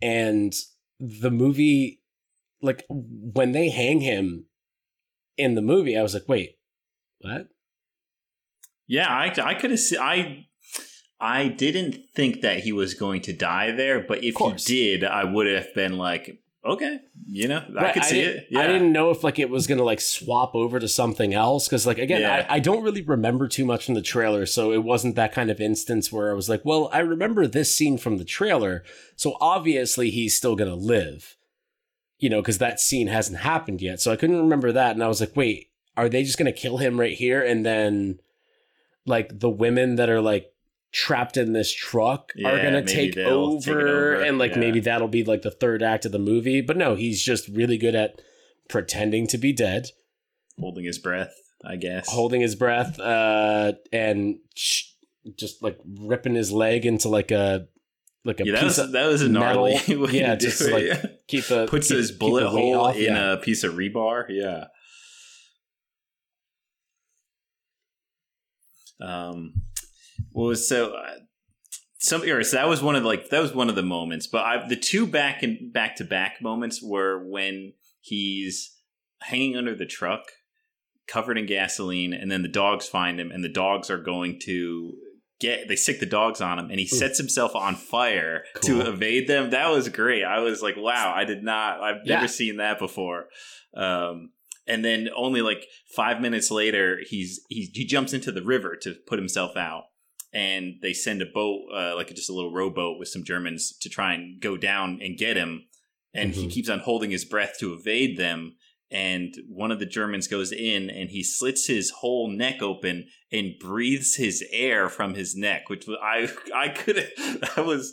and the movie like when they hang him in the movie i was like wait what Yeah, I, I could have. I I didn't think that he was going to die there, but if he did, I would have been like, okay, you know, I could see didn't- it. Yeah, I didn't know if like it was gonna like swap over to something else because like again Yeah. I, I don't really remember too much from the trailer, so it wasn't that kind of instance where I was like, well, I remember this scene from the trailer, so obviously he's still gonna live, you know, because that scene hasn't happened yet. So I couldn't remember that, and I was like, wait, are they just gonna kill him right here and then like the women that are like trapped in this truck are gonna take they'll take over, over, and like yeah. maybe that'll be like the third act of the movie but no he's just really good at pretending to be dead holding his breath. I guess. holding his breath uh and sh- just like ripping his leg into like a like a yeah, that was of that was a gnarly metal. (laughs) Yeah, just it. like yeah. keep the puts keep- his bullet hole off, in yeah. a piece of rebar. Yeah. Um. Well, so uh, some or so that was one of the, like that was one of the moments. But I, the two back and back to back moments were when he's hanging under the truck, covered in gasoline, and then the dogs find him, and the dogs are going to get they sic the dogs on him and he sets himself on fire cool. to evade them that was great i was like wow i did not i've yeah. never seen that before um, and then only like five minutes later he's he, he jumps into the river to put himself out. And they send a boat uh, like just a little rowboat with some germans to try and go down and get him. And mm-hmm. he keeps on holding his breath to evade them. And one of the germans goes in and he slits his whole neck open and breathes his air from his neck which i i could (laughs) that was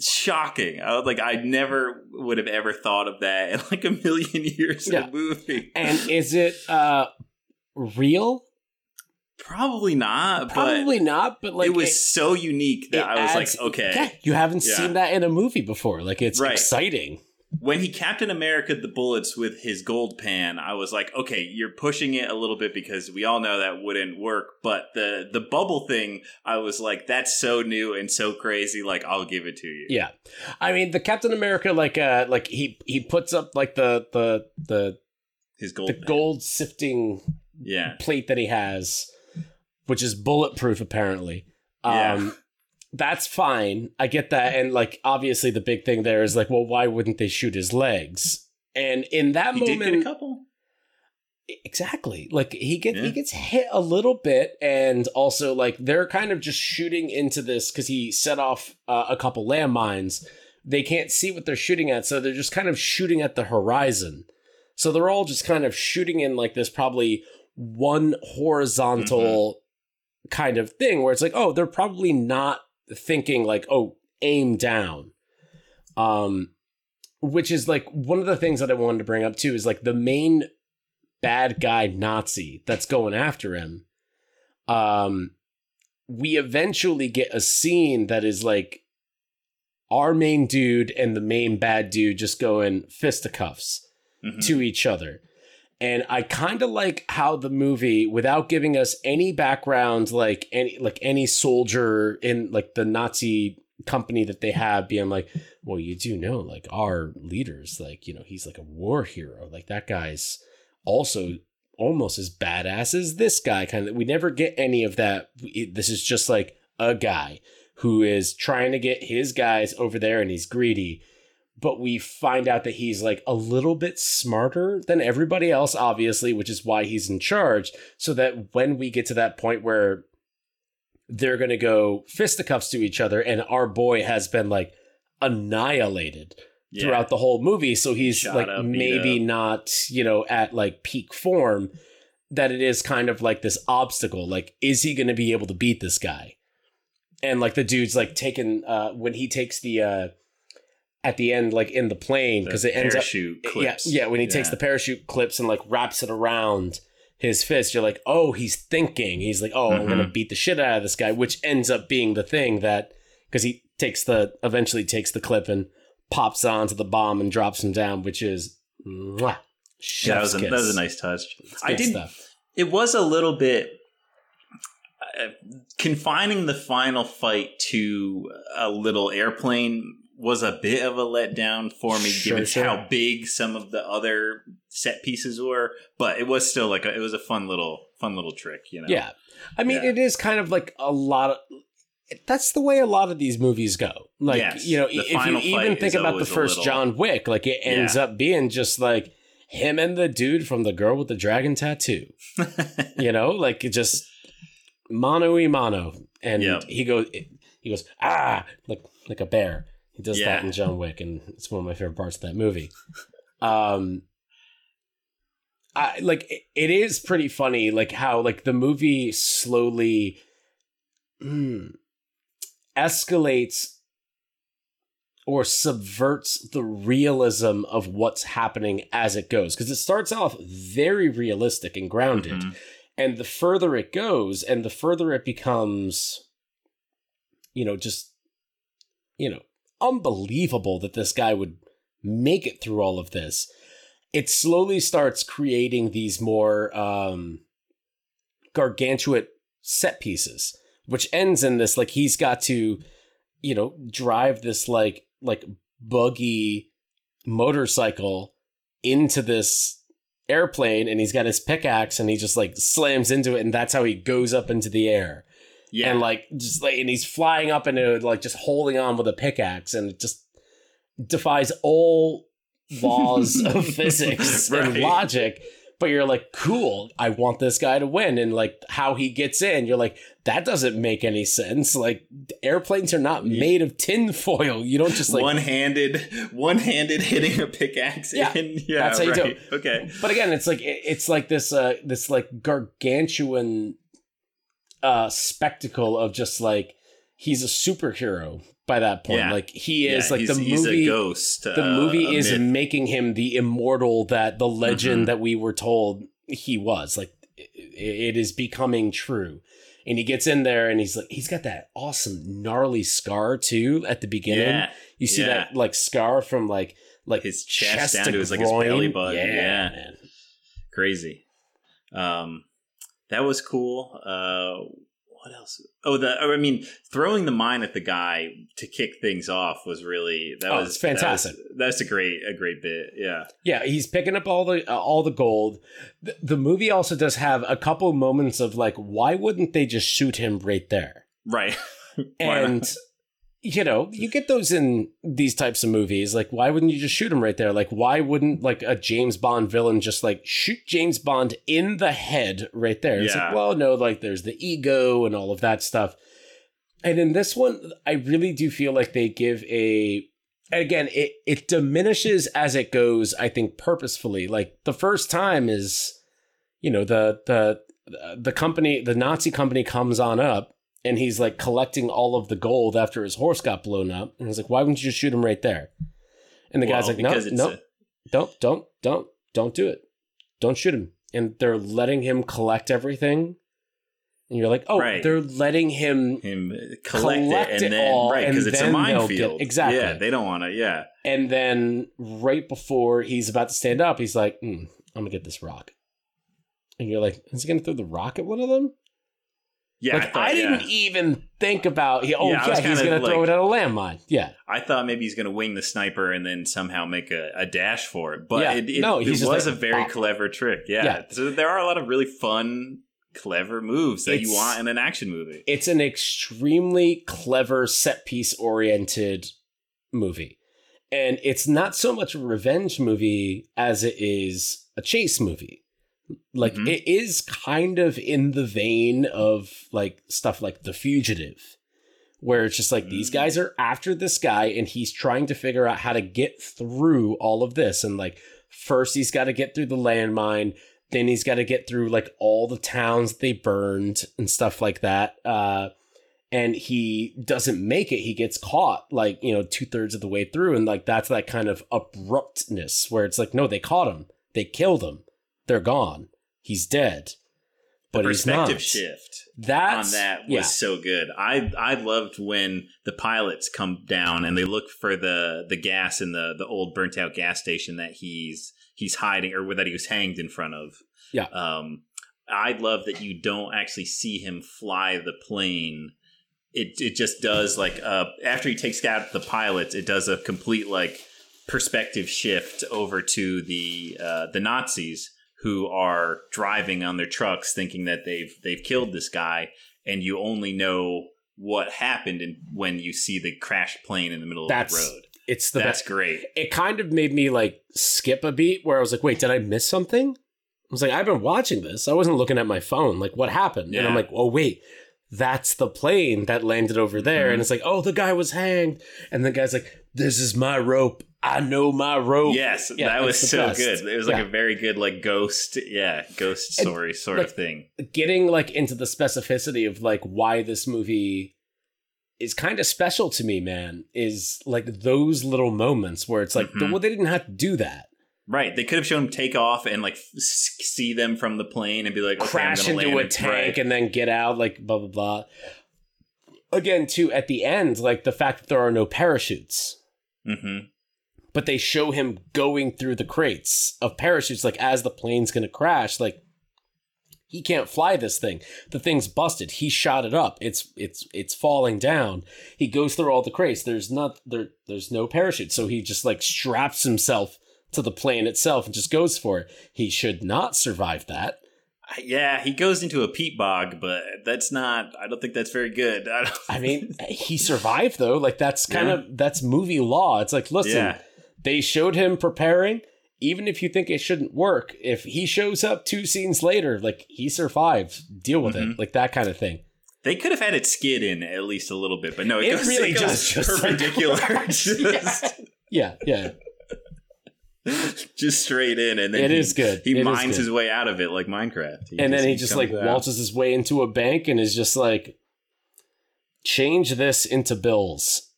shocking. I was like, I never would have ever thought of that in like a million (laughs) years yeah. of movie. And is it uh real? Probably not. Probably not. But like, it was it, so unique that I was adds, like, okay, yeah, you haven't yeah. seen that in a movie before. Like, it's right. exciting when he Captain America the bullets with his gold pan, I was like, okay, you're pushing it a little bit because we all know that wouldn't work. But the the bubble thing, I was like, that's so new and so crazy. Like, I'll give it to you. Yeah, I mean, the Captain America, like, uh, like he he puts up like the the the his gold the pan. gold sifting yeah plate that he has, which is bulletproof apparently. Um, yeah that's fine. I get that. And like obviously the big thing there is like, well, why wouldn't they shoot his legs? And in that he moment did get a couple. Exactly. Like he gets yeah. he gets hit a little bit and also like they're kind of just shooting into this cuz he set off uh, a couple landmines. They can't see what they're shooting at, so they're just kind of shooting at the horizon. So they're all just kind of shooting in like this probably one horizontal mm-hmm. kind of thing where it's like, oh, they're probably not thinking like, oh, aim down. Um, which is like one of the things that I wanted to bring up too is like the main bad guy Nazi that's going after him. Um, we eventually get a scene that is like our main dude and the main bad dude just going fisticuffs mm-hmm. to each other. And I kind of like how the movie, without giving us any background, like any like any soldier in like the Nazi company that they have, being like, well, you do know, like our leaders, like you know, he's like a war hero. Like that guy's also almost as badass as this guy. Kind of, we never get any of that. This is just like a guy who is trying to get his guys over there, and he's greedy but we find out that he's like a little bit smarter than everybody else, obviously, which is why he's in charge. So that when we get to that point where they're going to go fisticuffs to each other, and our boy has been like annihilated yeah. throughout the whole movie. So he's Shot like up, maybe not, you know, at like peak form. That it is kind of like this obstacle. Like, is he going to be able to beat this guy? And like the dude's like taking, uh, when he takes the, uh, at the end, like in the plane, because it ends up clips. Yeah, yeah. When he yeah. takes the parachute clips and like wraps it around his fist, you're like, oh, he's thinking. He's like, oh, mm-hmm. I'm gonna mm-hmm. beat the shit out of this guy, which ends up being the thing that because he takes the eventually takes the clip and pops onto the bomb and drops him down, which is mwah, yeah, that was, a, that was a nice touch. I did. It was a little bit uh, confining the final fight to a little airplane was a bit of a letdown for me, sure, given sure. how big some of the other set pieces were. But it was still like a, it was a fun little fun little trick, you know. Yeah, I mean, yeah. it is kind of like a lot of. That's the way a lot of these movies go. Like yes, you know, if you even think about the first little, John Wick, like it ends yeah. up being just like him and the dude from the girl with the dragon tattoo. (laughs) you know, like it just mano y mano, and yep. he goes, he goes ah, like like a bear he does yeah. that in John Wick, and it's one of my favorite parts of that movie. (laughs) Um, I like it, it is pretty funny, like how like the movie slowly mm, escalates or subverts the realism of what's happening as it goes because it starts off very realistic and grounded mm-hmm. and the further it goes and the further it becomes you know just you know unbelievable that this guy would make it through all of this. It slowly starts creating these more um, gargantuan set pieces, which ends in this like he's got to you know, drive this like like buggy motorcycle into this airplane and he's got his pickaxe and he just like slams into it and that's how he goes up into the air. Yeah. And like just like and he's flying up into like just holding on with a pickaxe and it just defies all (laughs) laws of physics and logic. But you're like, cool, I want this guy to win. And like how he gets in, you're like, that doesn't make any sense. Like airplanes are not made of tin foil. You don't just like one-handed, one-handed hitting a pickaxe Yeah, in. (laughs) Yeah, that's how you do right. Okay. but again it's like it- it's like this uh this like gargantuan uh spectacle of just like he's a superhero by that point Yeah. like he is Yeah, like the he's movie a ghost. the uh, movie is myth. making him the immortal that the legend Mhm. that we were told he was like it, it is becoming true and he gets in there and he's like he's got that awesome gnarly scar too at the beginning Yeah, you see that like scar from like like His chest down to his, like, his belly button, yeah, yeah. man. crazy. Um, that was cool. Uh, what else? Oh, the I mean, throwing the mine at the guy to kick things off was really that Oh, was fantastic. that was- That's a great a great bit. Yeah, Yeah, he's picking up all the uh, all the gold. The, the movie also does have a couple moments of like, why wouldn't they just shoot him right there? right. (laughs) And you know, you get those in these types of movies. Like, why wouldn't you just shoot him right there? Like, why wouldn't like a James Bond villain just like shoot James Bond in the head right there? It's like, Yeah. well, no, like there's the ego and all of that stuff. And in this one, I really do feel like they give a again, it it diminishes as it goes, I think purposefully. Like the first time is, you know, the the the company, the Nazi company comes on up and he's like collecting all of the gold after his horse got blown up. And he's like, why wouldn't you just shoot him right there? And the guy's like, no, no, a- don't, don't, don't, don't do it. Don't shoot him. And they're letting him collect everything. And you're like, oh, Right. they're letting him. him collect, Collect it it and then all, right because it's a they'll get- minefield. exactly. Yeah, they don't want to. Yeah, And then right before he's about to stand up, he's like, mm, I'm going to get this rock. And you're like, is he going to throw the rock at one of them? Yeah. like, I, thought, didn't yeah. even think about, he, oh, Yeah, yeah, he's going to throw it at a landmine. Yeah. I thought maybe he's going to wing the sniper and then somehow make a, a dash for it. But it, it, no, it was like, a very bop. clever trick. Yeah. Yeah. So there are a lot of really fun, clever moves that you want in an action movie. It's an extremely clever set piece oriented movie. And it's not so much a revenge movie as it is a chase movie. Like Mhm. it is kind of in the vein of like stuff like The Fugitive, where it's just like these Mm. guys are after this guy and he's trying to figure out how to get through all of this. And like first he's got to get through the landmine, then he's got to get through like all the towns they burned and stuff like that. Uh and he doesn't make it. He gets caught like, you know, two thirds of the way through. And like that's that kind of abruptness where it's like, no, they caught him. They killed him. They're gone. He's dead. But the perspective shift That's on that was yeah. so good. I I loved when the pilots come down and they look for the the gas in the the old burnt out gas station that he's he's hiding or that he was hanged in front of. Yeah. Um, I love that you don't actually see him fly the plane. It it just does like uh after he takes out the pilots, it does a complete like perspective shift over to the uh, the Nazis who are driving on their trucks thinking that they've they've killed this guy and you only know what happened in, when you see the crashed plane in the middle That's of the road. It's the That's best. great. It kind of made me like skip a beat where I was like, wait, did I miss something? I was like, I've been watching this. I wasn't looking at my phone. Like, what happened? And I'm like, oh, wait, that's the plane that landed over there. Mhm. And it's like, oh, the guy was hanged. And the guy's like, this is my rope. I know my rope. Yes, Yeah, that was so best. good. It was like Yeah. a very good like ghost, yeah, ghost And, story sort like, of thing. Getting like into the specificity of like why this movie is kind of special to me, man, is like those little moments where it's like, Mhm. well, they didn't have to do that. Right, they could have shown him take off and like f- see them from the plane and be like, okay, crash into a tank Right. and then get out, like blah blah blah. Again, too, at the end, like the fact that there are no parachutes, Mhm. But they show him going through the crates of parachutes, like as the plane's gonna crash, like he can't fly this thing. The thing's busted. He shot it up. It's it's it's falling down. He goes through all the crates. There's not there there's no parachute. So he just like straps himself to the plane itself and just goes for it. He should not survive that. Yeah, he goes into a peat bog, but that's not. I don't think that's very good. (laughs) I, I mean, he survived though. Like that's kind yeah. of that's movie law. It's like, listen, yeah. They showed him preparing. Even if you think it shouldn't work, if he shows up two scenes later, like he survives, deal with mm-hmm. it, like that kind of thing. They could have had it skid in at least a little bit, but no, it, it goes, really it goes just perpendicular. Like, (laughs) just, yeah, yeah. just straight in, and then it he, is good. He it mines his way out of it like Minecraft, he and just, then he just like waltzes his way into a bank and is just like, change this into bills.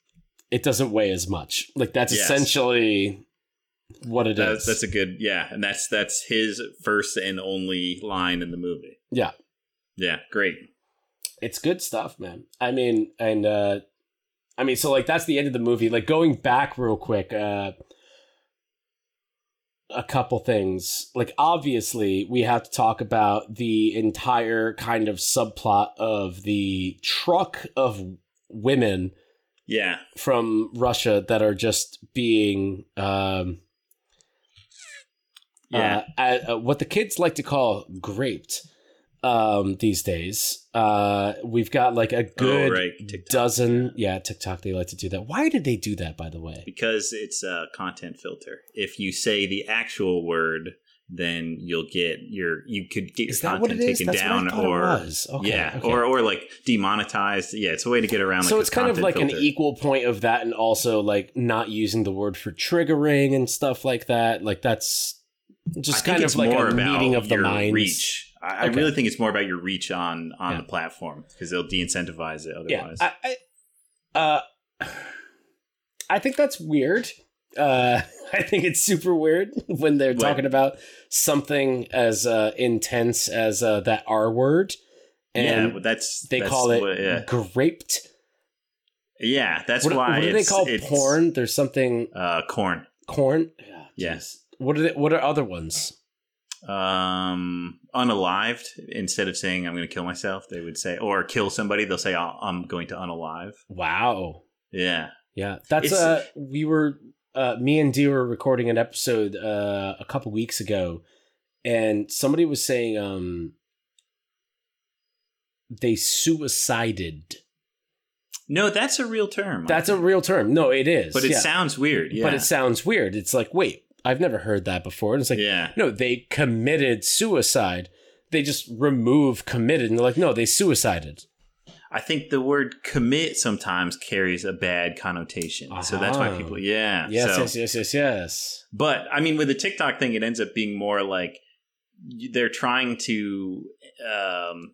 It doesn't weigh as much. Like that's yes. essentially what it that's, is. That's a good yeah, and that's that's his first and only line in the movie. Yeah, yeah, great. It's good stuff, man. I mean, and uh I mean, so like that's the end of the movie. Like going back real quick. uh a couple things. Like, obviously, we have to talk about the entire kind of subplot of the truck of women. Yeah. From Russia that are just being. Um, yeah. Uh, uh, what the kids like to call graped um, these days. Uh, we've got like a oh, good oh, right. dozen. Yeah, TikTok. They like to do that. Why did they do that? By the way, because it's a content filter. If you say the actual word, then you'll get your you could get your content taken down or okay, yeah okay. or or like demonetized. Yeah, it's a way to get around. So like, it's kind of like filter. an equal point of that, and also like not using the word for triggering and stuff like that. Like that's just kind of like a meeting of the minds. Reach I, okay. really think it's more about your reach on on yeah. the platform because they'll de-incentivize it otherwise. Yeah, I, I, uh, (sighs) I think that's weird. Uh, (laughs) I think it's super weird when they're what? talking about something as uh, intense as uh, that R word, and yeah, that's they that's call it what, yeah. graped. Yeah, that's what, why. What do they call porn? There's something. Uh, corn. Corn. yes. What are they, What are other ones? um unalived instead of saying i'm going to kill myself they would say or kill somebody they'll say i'm going to unalive wow yeah yeah that's it's, uh we were uh me and dee were recording an episode uh a couple weeks ago and somebody was saying um they suicided no, that's a real term. That's a real term. No, it is. But it yeah. sounds weird. Yeah. But it sounds weird. It's like, wait, I've never heard that before. And it's like, yeah. no, they committed suicide. They just remove committed and they're like, no, they suicided. I think the word commit sometimes carries a bad connotation. Uh-huh. So that's why ah. people, yeah. Yes, so, yes, yes, yes, yes. But I mean, with the TikTok thing, it ends up being more like they're trying to um,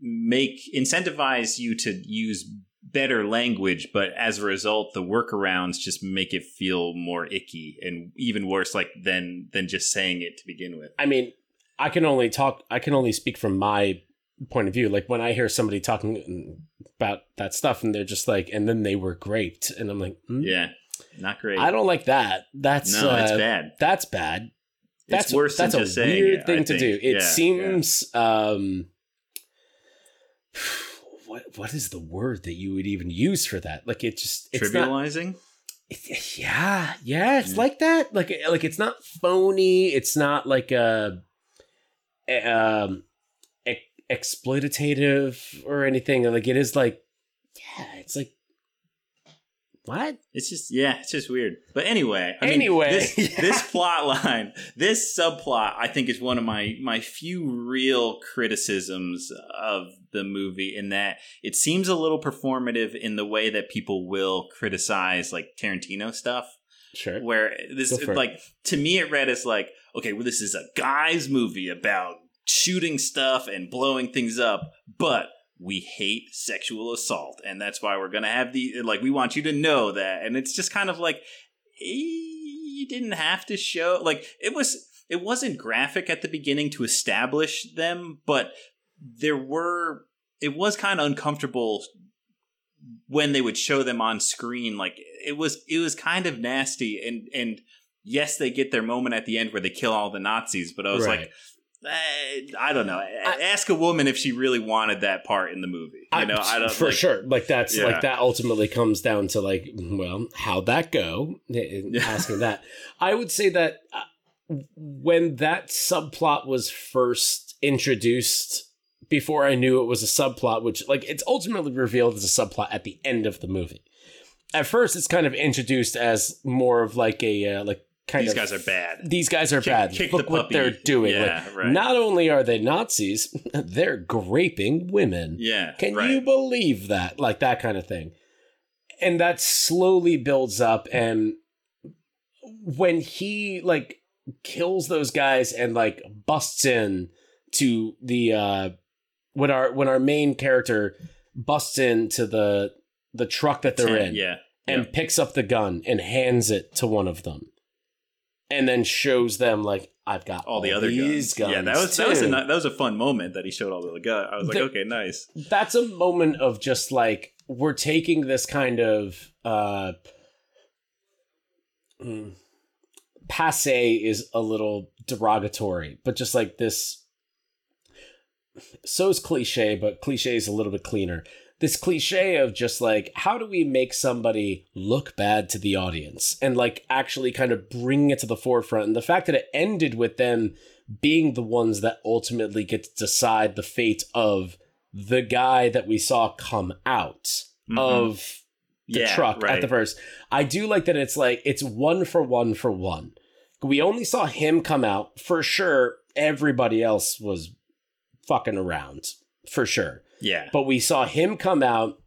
make incentivize you to use better language, but as a result, the workarounds just make it feel more icky and even worse, like than than just saying it to begin with. I mean, I can only talk. I can only speak from my point of view. Like when I hear somebody talking about that stuff, and they're just like, and then they were graped, and I'm like, hmm? yeah, not great. I don't like that. That's no, uh, bad. That's bad. That's it's worse that's than a weird it, thing I to think. do. It yeah, seems. Yeah. um (sighs) what what is the word that you would even use for that? Like it just it's trivializing. Not, it, yeah, yeah, it's like that. Like like it's not phony. It's not like a um exploitative or anything. Like it is like yeah, it's like what? It's just yeah, it's just weird. But anyway, I anyway, mean, this, yeah. (laughs) this plot line, this subplot, I think is one of my my few real criticisms of the movie. In that it seems a little performative in the way that people will criticize like Tarantino stuff. Sure. Where this like it. to me, it read as like okay, well, this is a guy's movie about shooting stuff and blowing things up, but we hate sexual assault. And that's why we're gonna have the like we want you to know that. And it's just kind of like you didn't have to show like it was it wasn't graphic at the beginning to establish them but there were it was kind of uncomfortable when they would show them on screen. Like it was it was kind of nasty. And and yes they get their moment at the end where they kill all the nazis but i was right. like I don't know. Ask a woman if she really wanted that part in the movie. You know, I, don't for like, sure. Like that's Yeah. like that ultimately comes down to like, well, how'd that go? (laughs) Asking that, I would say that uh, when that subplot was first introduced, before I knew it was a subplot, which like it's ultimately revealed as a subplot at the end of the movie. At first, it's kind of introduced as more of like a uh, like kind These of guys are bad. these guys are Kick- bad. kick Look the what they're doing. Yeah, like, right. Not only are they Nazis, (laughs) they're graping women. Yeah. Can right. you believe that? Like that kind of thing. And that slowly builds up and when he like kills those guys and like busts in to the uh when our when our main character busts into the the truck that they're in Yeah. and picks up the gun and hands it to one of them. And then shows them like I've got All the other these guns. guns. Yeah, that was that was a that was a fun moment that he showed all the guns. I was like, The- okay, nice. that's a moment of just like we're taking this kind of uh mm, passe is a little derogatory but just like this so's cliche but cliche is a little bit cleaner this cliche of just like how do we make somebody look bad to the audience and like actually kind of bring it to the forefront and the fact that it ended with them being the ones that ultimately get to decide the fate of the guy that we saw come out Mhm. of the Yeah, truck at the first. I do like that it's like it's one for one for one. We only saw him come out for sure. Everybody else was fucking around for sure, Yeah. but we saw him come out.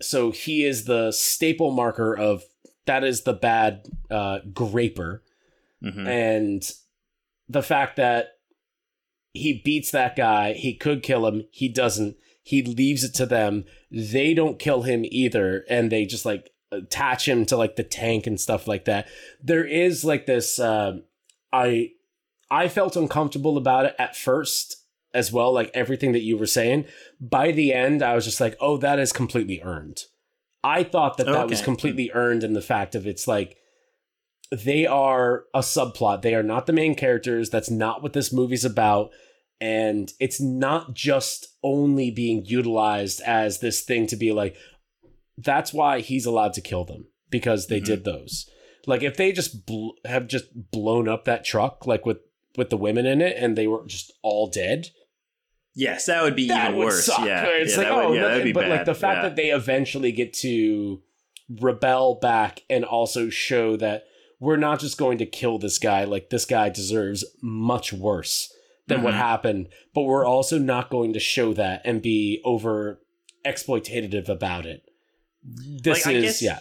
So he is the staple marker of that is the bad uh, graper Mhm. and the fact that he beats that guy, he could kill him, he doesn't. He leaves it to them. They don't kill him either, and they just like attach him to like the tank and stuff like that. There is like this. Uh, I I felt uncomfortable about it at first as well, like everything that you were saying. By the end, I was just like, oh, that is completely earned. I thought that that was completely earned in the fact of it's like they are a subplot. They are not the main characters. That's not what this movie's about. And it's not just only being utilized as this thing to be like, that's why he's allowed to kill them because they Mhm. did those. Like if they just bl- have just blown up that truck, like with with the women in it, and they were just all dead, Yes, that would be that even would worse. suck. Yeah. It's yeah, like, that oh, would, yeah, no, that'd be but bad. like the fact yeah. that they eventually get to rebel back and also show that we're not just going to kill this guy. Like this guy deserves much worse than what Mhm. happened, but we're also not going to show that and be over exploitative about it. This Like, is guess- yeah.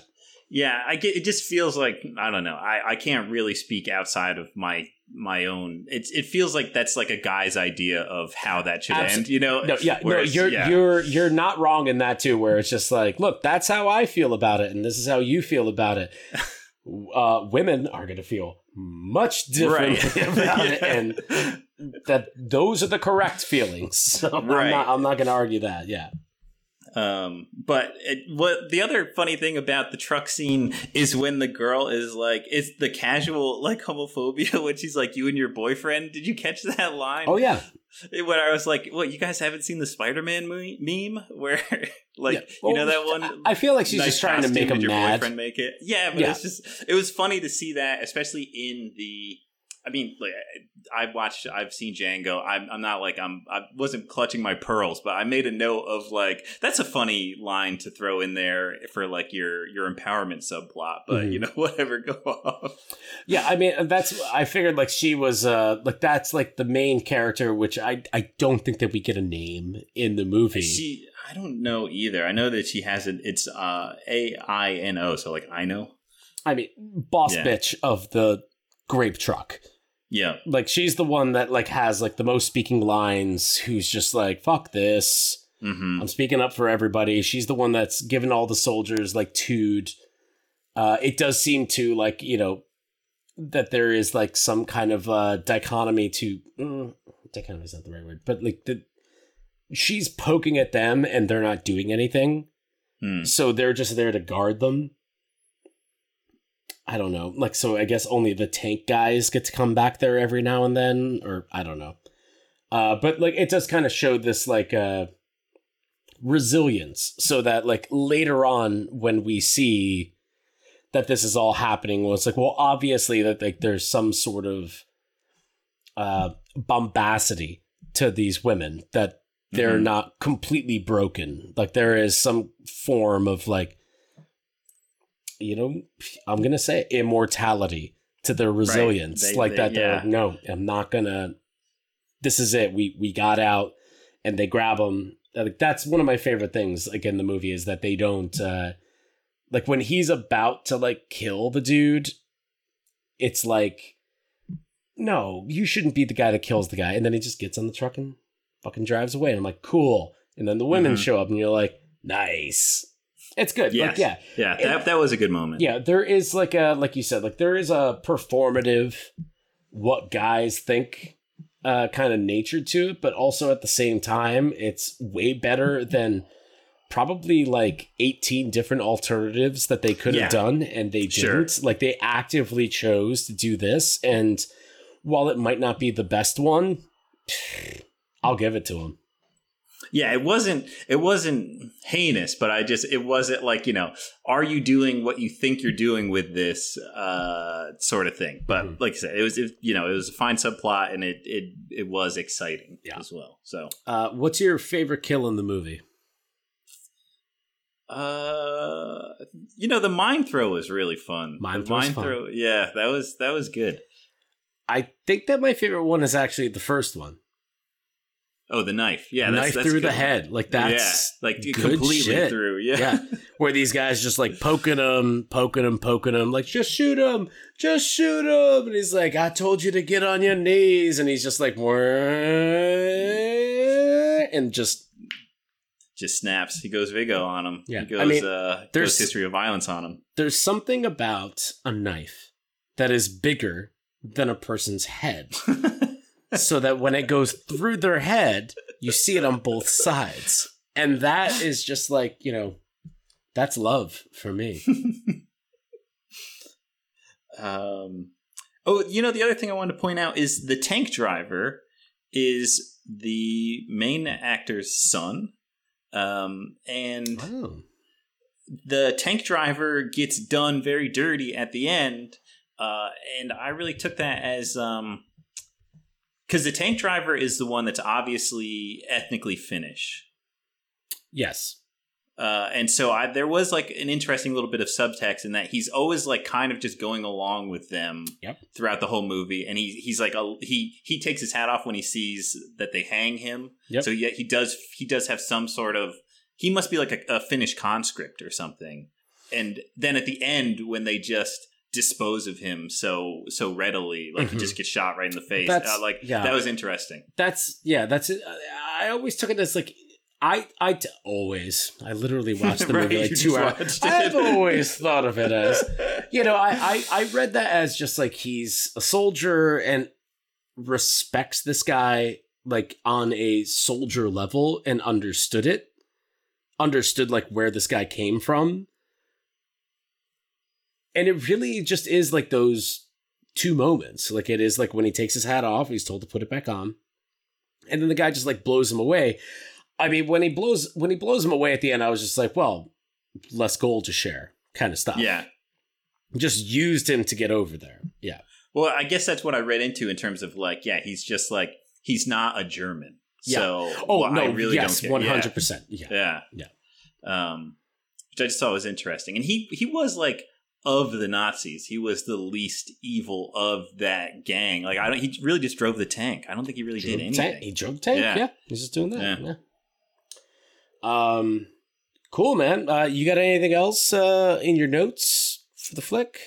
Yeah, I get. It just feels like I don't know. I, I can't really speak outside of my my own. It's it feels like that's like a guy's idea of how that should end. You know? No, yeah, no, you're yeah. you're you're not wrong in that too. Where it's just like, look, that's how I feel about it, and this is how you feel about it. (laughs) Uh, women are going to feel much different Right. (laughs) about it, and that those are the correct feelings. (laughs) So I'm Right. not I'm not going to argue that. Yeah, Um, but it, what the other funny thing about the truck scene is when the girl is like, it's the casual like homophobia (laughs) when she's like, "You and your boyfriend." Did you catch that line? oh yeah, When I was like, "What? You guys haven't seen the Spider-Man me- meme (laughs) where, like, Yeah. you know that one?" I feel like she's nice just trying to make him your mad. boyfriend make it. Yeah, but Yeah. it's just it was funny to see that, especially in the. I mean, like I've watched, I've seen Django. I'm, I'm not like I'm. I wasn't clutching my pearls, but I made a note of like that's a funny line to throw in there for like your your empowerment subplot. But Mhm. you know, (laughs) whatever, go off. Yeah, I mean that's I figured like she was uh like that's like the main character, which I I don't think that we get a name in the movie. She, I don't know either. I know that she has it. It's uh A I N O, so like I know. I mean, boss Yeah. bitch of the grape truck. Yeah, Like she's the one that like has like the most speaking lines. Who's just like fuck this. hmm I'm speaking up for everybody. She's the one that's given all the soldiers like tood. Uh, it does seem to like you know that there is like some kind of uh dichotomy to mm, dichotomy is not the right word, but like the she's poking at them and they're not doing anything, Hmm. so they're just there to guard them. I don't know. Like so I guess only the tank guys get to come back there every now and then or I don't know. Uh, but like it does kind of show this like uh resilience so that like later on when we see that this is all happening well it's like well obviously that like there's some sort of uh bombacity to these women that they're Mhm. not completely broken like there is some form of like you know i'm gonna say immortality to their resilience They- like they- that they're yeah. like no i'm not gonna this is it we we got out and they grab him like that's one of my favorite things like in the movie is that they don't uh like when he's about to like kill the dude it's like no you shouldn't be the guy that kills the guy and then he just gets on the truck and fucking drives away and i'm like cool and then the women Mhm. show up and you're like nice it's good like Yes. yeah Yeah, that, that was a good moment. yeah there is like a like you said like there is a performative what guys think uh kind of nature to it but also at the same time it's way better than probably like 18 different alternatives that they could have done and they Sure. didn't like they actively chose to do this and while it might not be the best one (sighs) i'll give it to them Yeah, it wasn't it wasn't heinous, but I just it wasn't like, you know, are you doing what you think you're doing with this uh sort of thing. But Mhm. like I said, it was it, you know, it was a fine subplot and it it it was exciting Yeah. as well. So, uh what's your favorite kill in the movie uh you know, the mind throw was really fun. Mind mind fun. throw, yeah, that was that was good. i think that my favorite one is actually the first one Oh, the knife. Yeah, that's, knife that's through good the head. Like that's yeah, like good completely shit. through. Yeah. yeah. Where these guys just like poking him, poking him, poking him, like just shoot him, just shoot him, and he's like, "I told you to get on your knees," and he's just like, "Wah," and just just snaps. He goes Viggo on him. Yeah. He goes I mean, uh there's- goes history of violence on him. there's something about a knife that is bigger than a person's head, (laughs) so that when it goes through their head, you see it on both sides, and that is just like you know, that's love for me. (laughs) um Oh, you know the other thing I wanted to point out is the tank driver is the main actor's son. Um and Oh. the tank driver gets done very dirty at the end uh, and i really took that as um because the tank driver is the one that's obviously ethnically finnish Yes. uh, and so I, there was like an interesting little bit of subtext in that he's always like kind of just going along with them Yep. throughout the whole movie, and he he's like a, he he takes his hat off when he sees that they hang him. Yep. So yeah, he does he does have some sort of he must be like a, a Finnish conscript or something. And then at the end, when they just dispose of him so so readily, like he Mhm. just gets shot right in the face, uh, like yeah. that was interesting. That's yeah. That's it. I always took it as like I I t- always I literally (laughs) watched the Right, movie like two hours. I've always thought of it as (laughs) you know I, I I read that as just like he's a soldier and respects this guy like on a soldier level and understood it, understood like where this guy came from, and it really just is like those two moments. Like it is like when he takes his hat off, he's told to put it back on and then the guy just like blows him away. I mean, when he blows when he blows him away at the end, I was just like, well, less gold to share, kind of stuff. yeah. just used him to get over there. Yeah, Well, I guess that's what I read into in terms of like, yeah, he's just like he's not a German. Yeah. So Oh well, no! I really yes, don't care. hundred percent. Yeah. Yeah. Yeah. Um, which I just thought was interesting. And he he was like of the Nazis, he was the least evil of that gang. Like I don't he really just drove the tank. I don't think he really did anything. tank. He drove tank. Yeah. Yeah. he's just doing that. Yeah. Yeah. Um, cool, man. Uh, you got anything else uh, in your notes for the flick?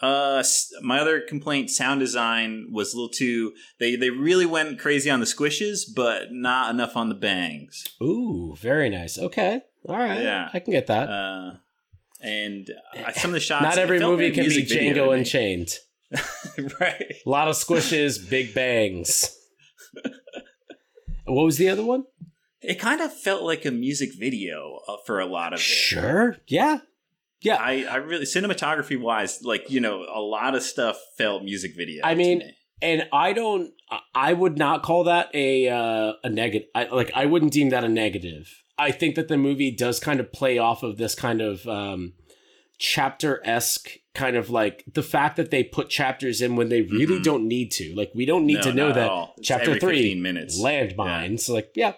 Uh, my other complaint, sound design was a little too. They they really went crazy on the squishes, but not enough on the bangs. Ooh, very nice. Okay, all right. Yeah. I can get that. Uh, and uh, some of the (laughs) shots. Not every movie can be Django. Unchained. (laughs) right. A lot of squishes, big bangs. (laughs) what was the other one? It kind of felt like a music video uh, for a lot of it. Sure. Yeah. Yeah. I, I really cinematography wise, like you know, a lot of stuff felt music video. I mean, me. and I don't. I would not call that a uh, a negative. Like I wouldn't deem that a negative. I think that the movie does kind of play off of this kind of um, chapter esque kind of like the fact that they put chapters in when they really Mhm. don't need to. Like we don't need No, to know that chapter three minutes. landmines. Like yeah,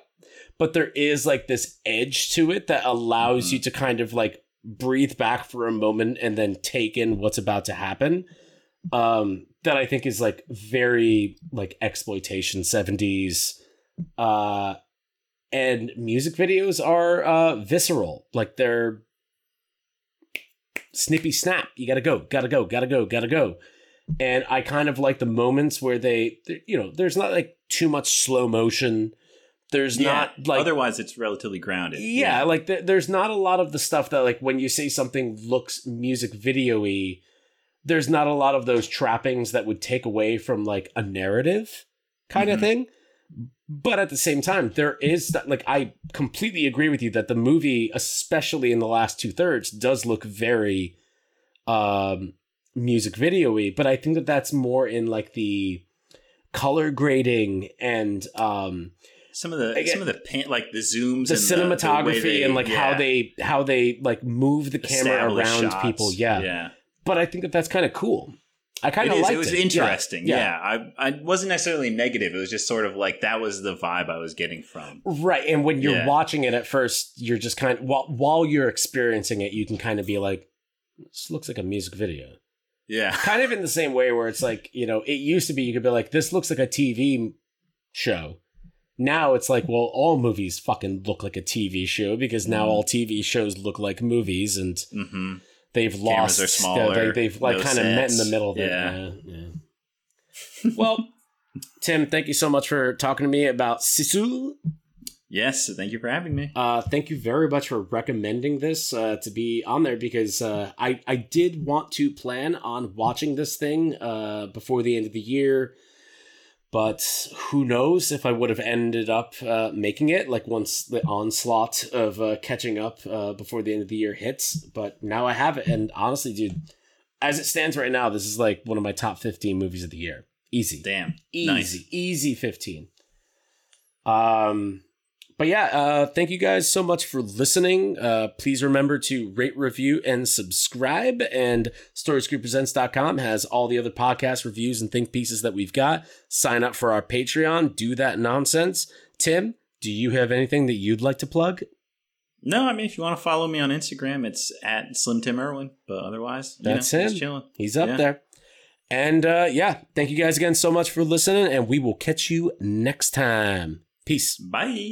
but there is like this edge to it that allows Mhm. you to kind of like breathe back for a moment and then take in what's about to happen. Um, that I think is like very like exploitation seventies. Uh, and music videos are uh visceral. Like they're snippy snap. You gotta go, gotta go, gotta go, gotta go. And I kind of like the moments where they, you know, there's not like too much slow motion. There's Yeah. not like Otherwise, it's relatively grounded. yeah, like th- there's not a lot of the stuff that like when you say something looks music video-y, there's not a lot of those trappings that would take away from like a narrative kind of Mhm. thing. But at the same time, there is like I completely agree with you that the movie, especially in the last two thirds, does look very um music video-y, but I think that that's more in like the color grading and um Some of the Again- some of the pan, like the zooms, the and the, cinematography the way they- and like how they how they like move the camera around shots. people yeah. yeah. but i think that that's kind of cool i kind of liked It was Yeah. interesting. Yeah. Yeah. I I wasn't necessarily negative. It was just sort of like that was the vibe I was getting from. right and when you're Yeah. watching it at first you're just kind of while, while you're experiencing it you can kind of be like this looks like a music video Yeah. (laughs) kind of in the same way where it's like you know it used to be you could be like this looks like a tv show now it's like well all movies fucking look like a tv show because now Mhm. all tv shows look like movies and hmm they've Cameras lost are smaller, they, have like no kind of met in the middle there Yeah. yeah, yeah. (laughs) well tim thank you so much for talking to me about sisu Yes. Thank you for having me. uh, thank you very much for recommending this uh, to be on there because uh, I I did want to plan on watching this thing uh, before the end of the year, but who knows if I would have ended up uh, making it like once the onslaught of uh, catching up uh, before the end of the year hits. But now I have it, and honestly, dude, as it stands right now, this is like one of my top fifteen movies of the year. Easy Damn. easy Nice. easy 15 um but yeah uh thank you guys so much for listening uh please remember to rate review and subscribe and storyscreenpresents.com has all the other podcast reviews and think pieces that we've got sign up for our patreon do that nonsense tim do you have anything that you'd like to plug No, I mean if you want to follow me on Instagram, it's at Slim Tim Irwin. But otherwise, you That's know, him. Just chilling. he's up Yeah. there and uh yeah thank you guys again so much for listening and we will catch you next time peace Bye.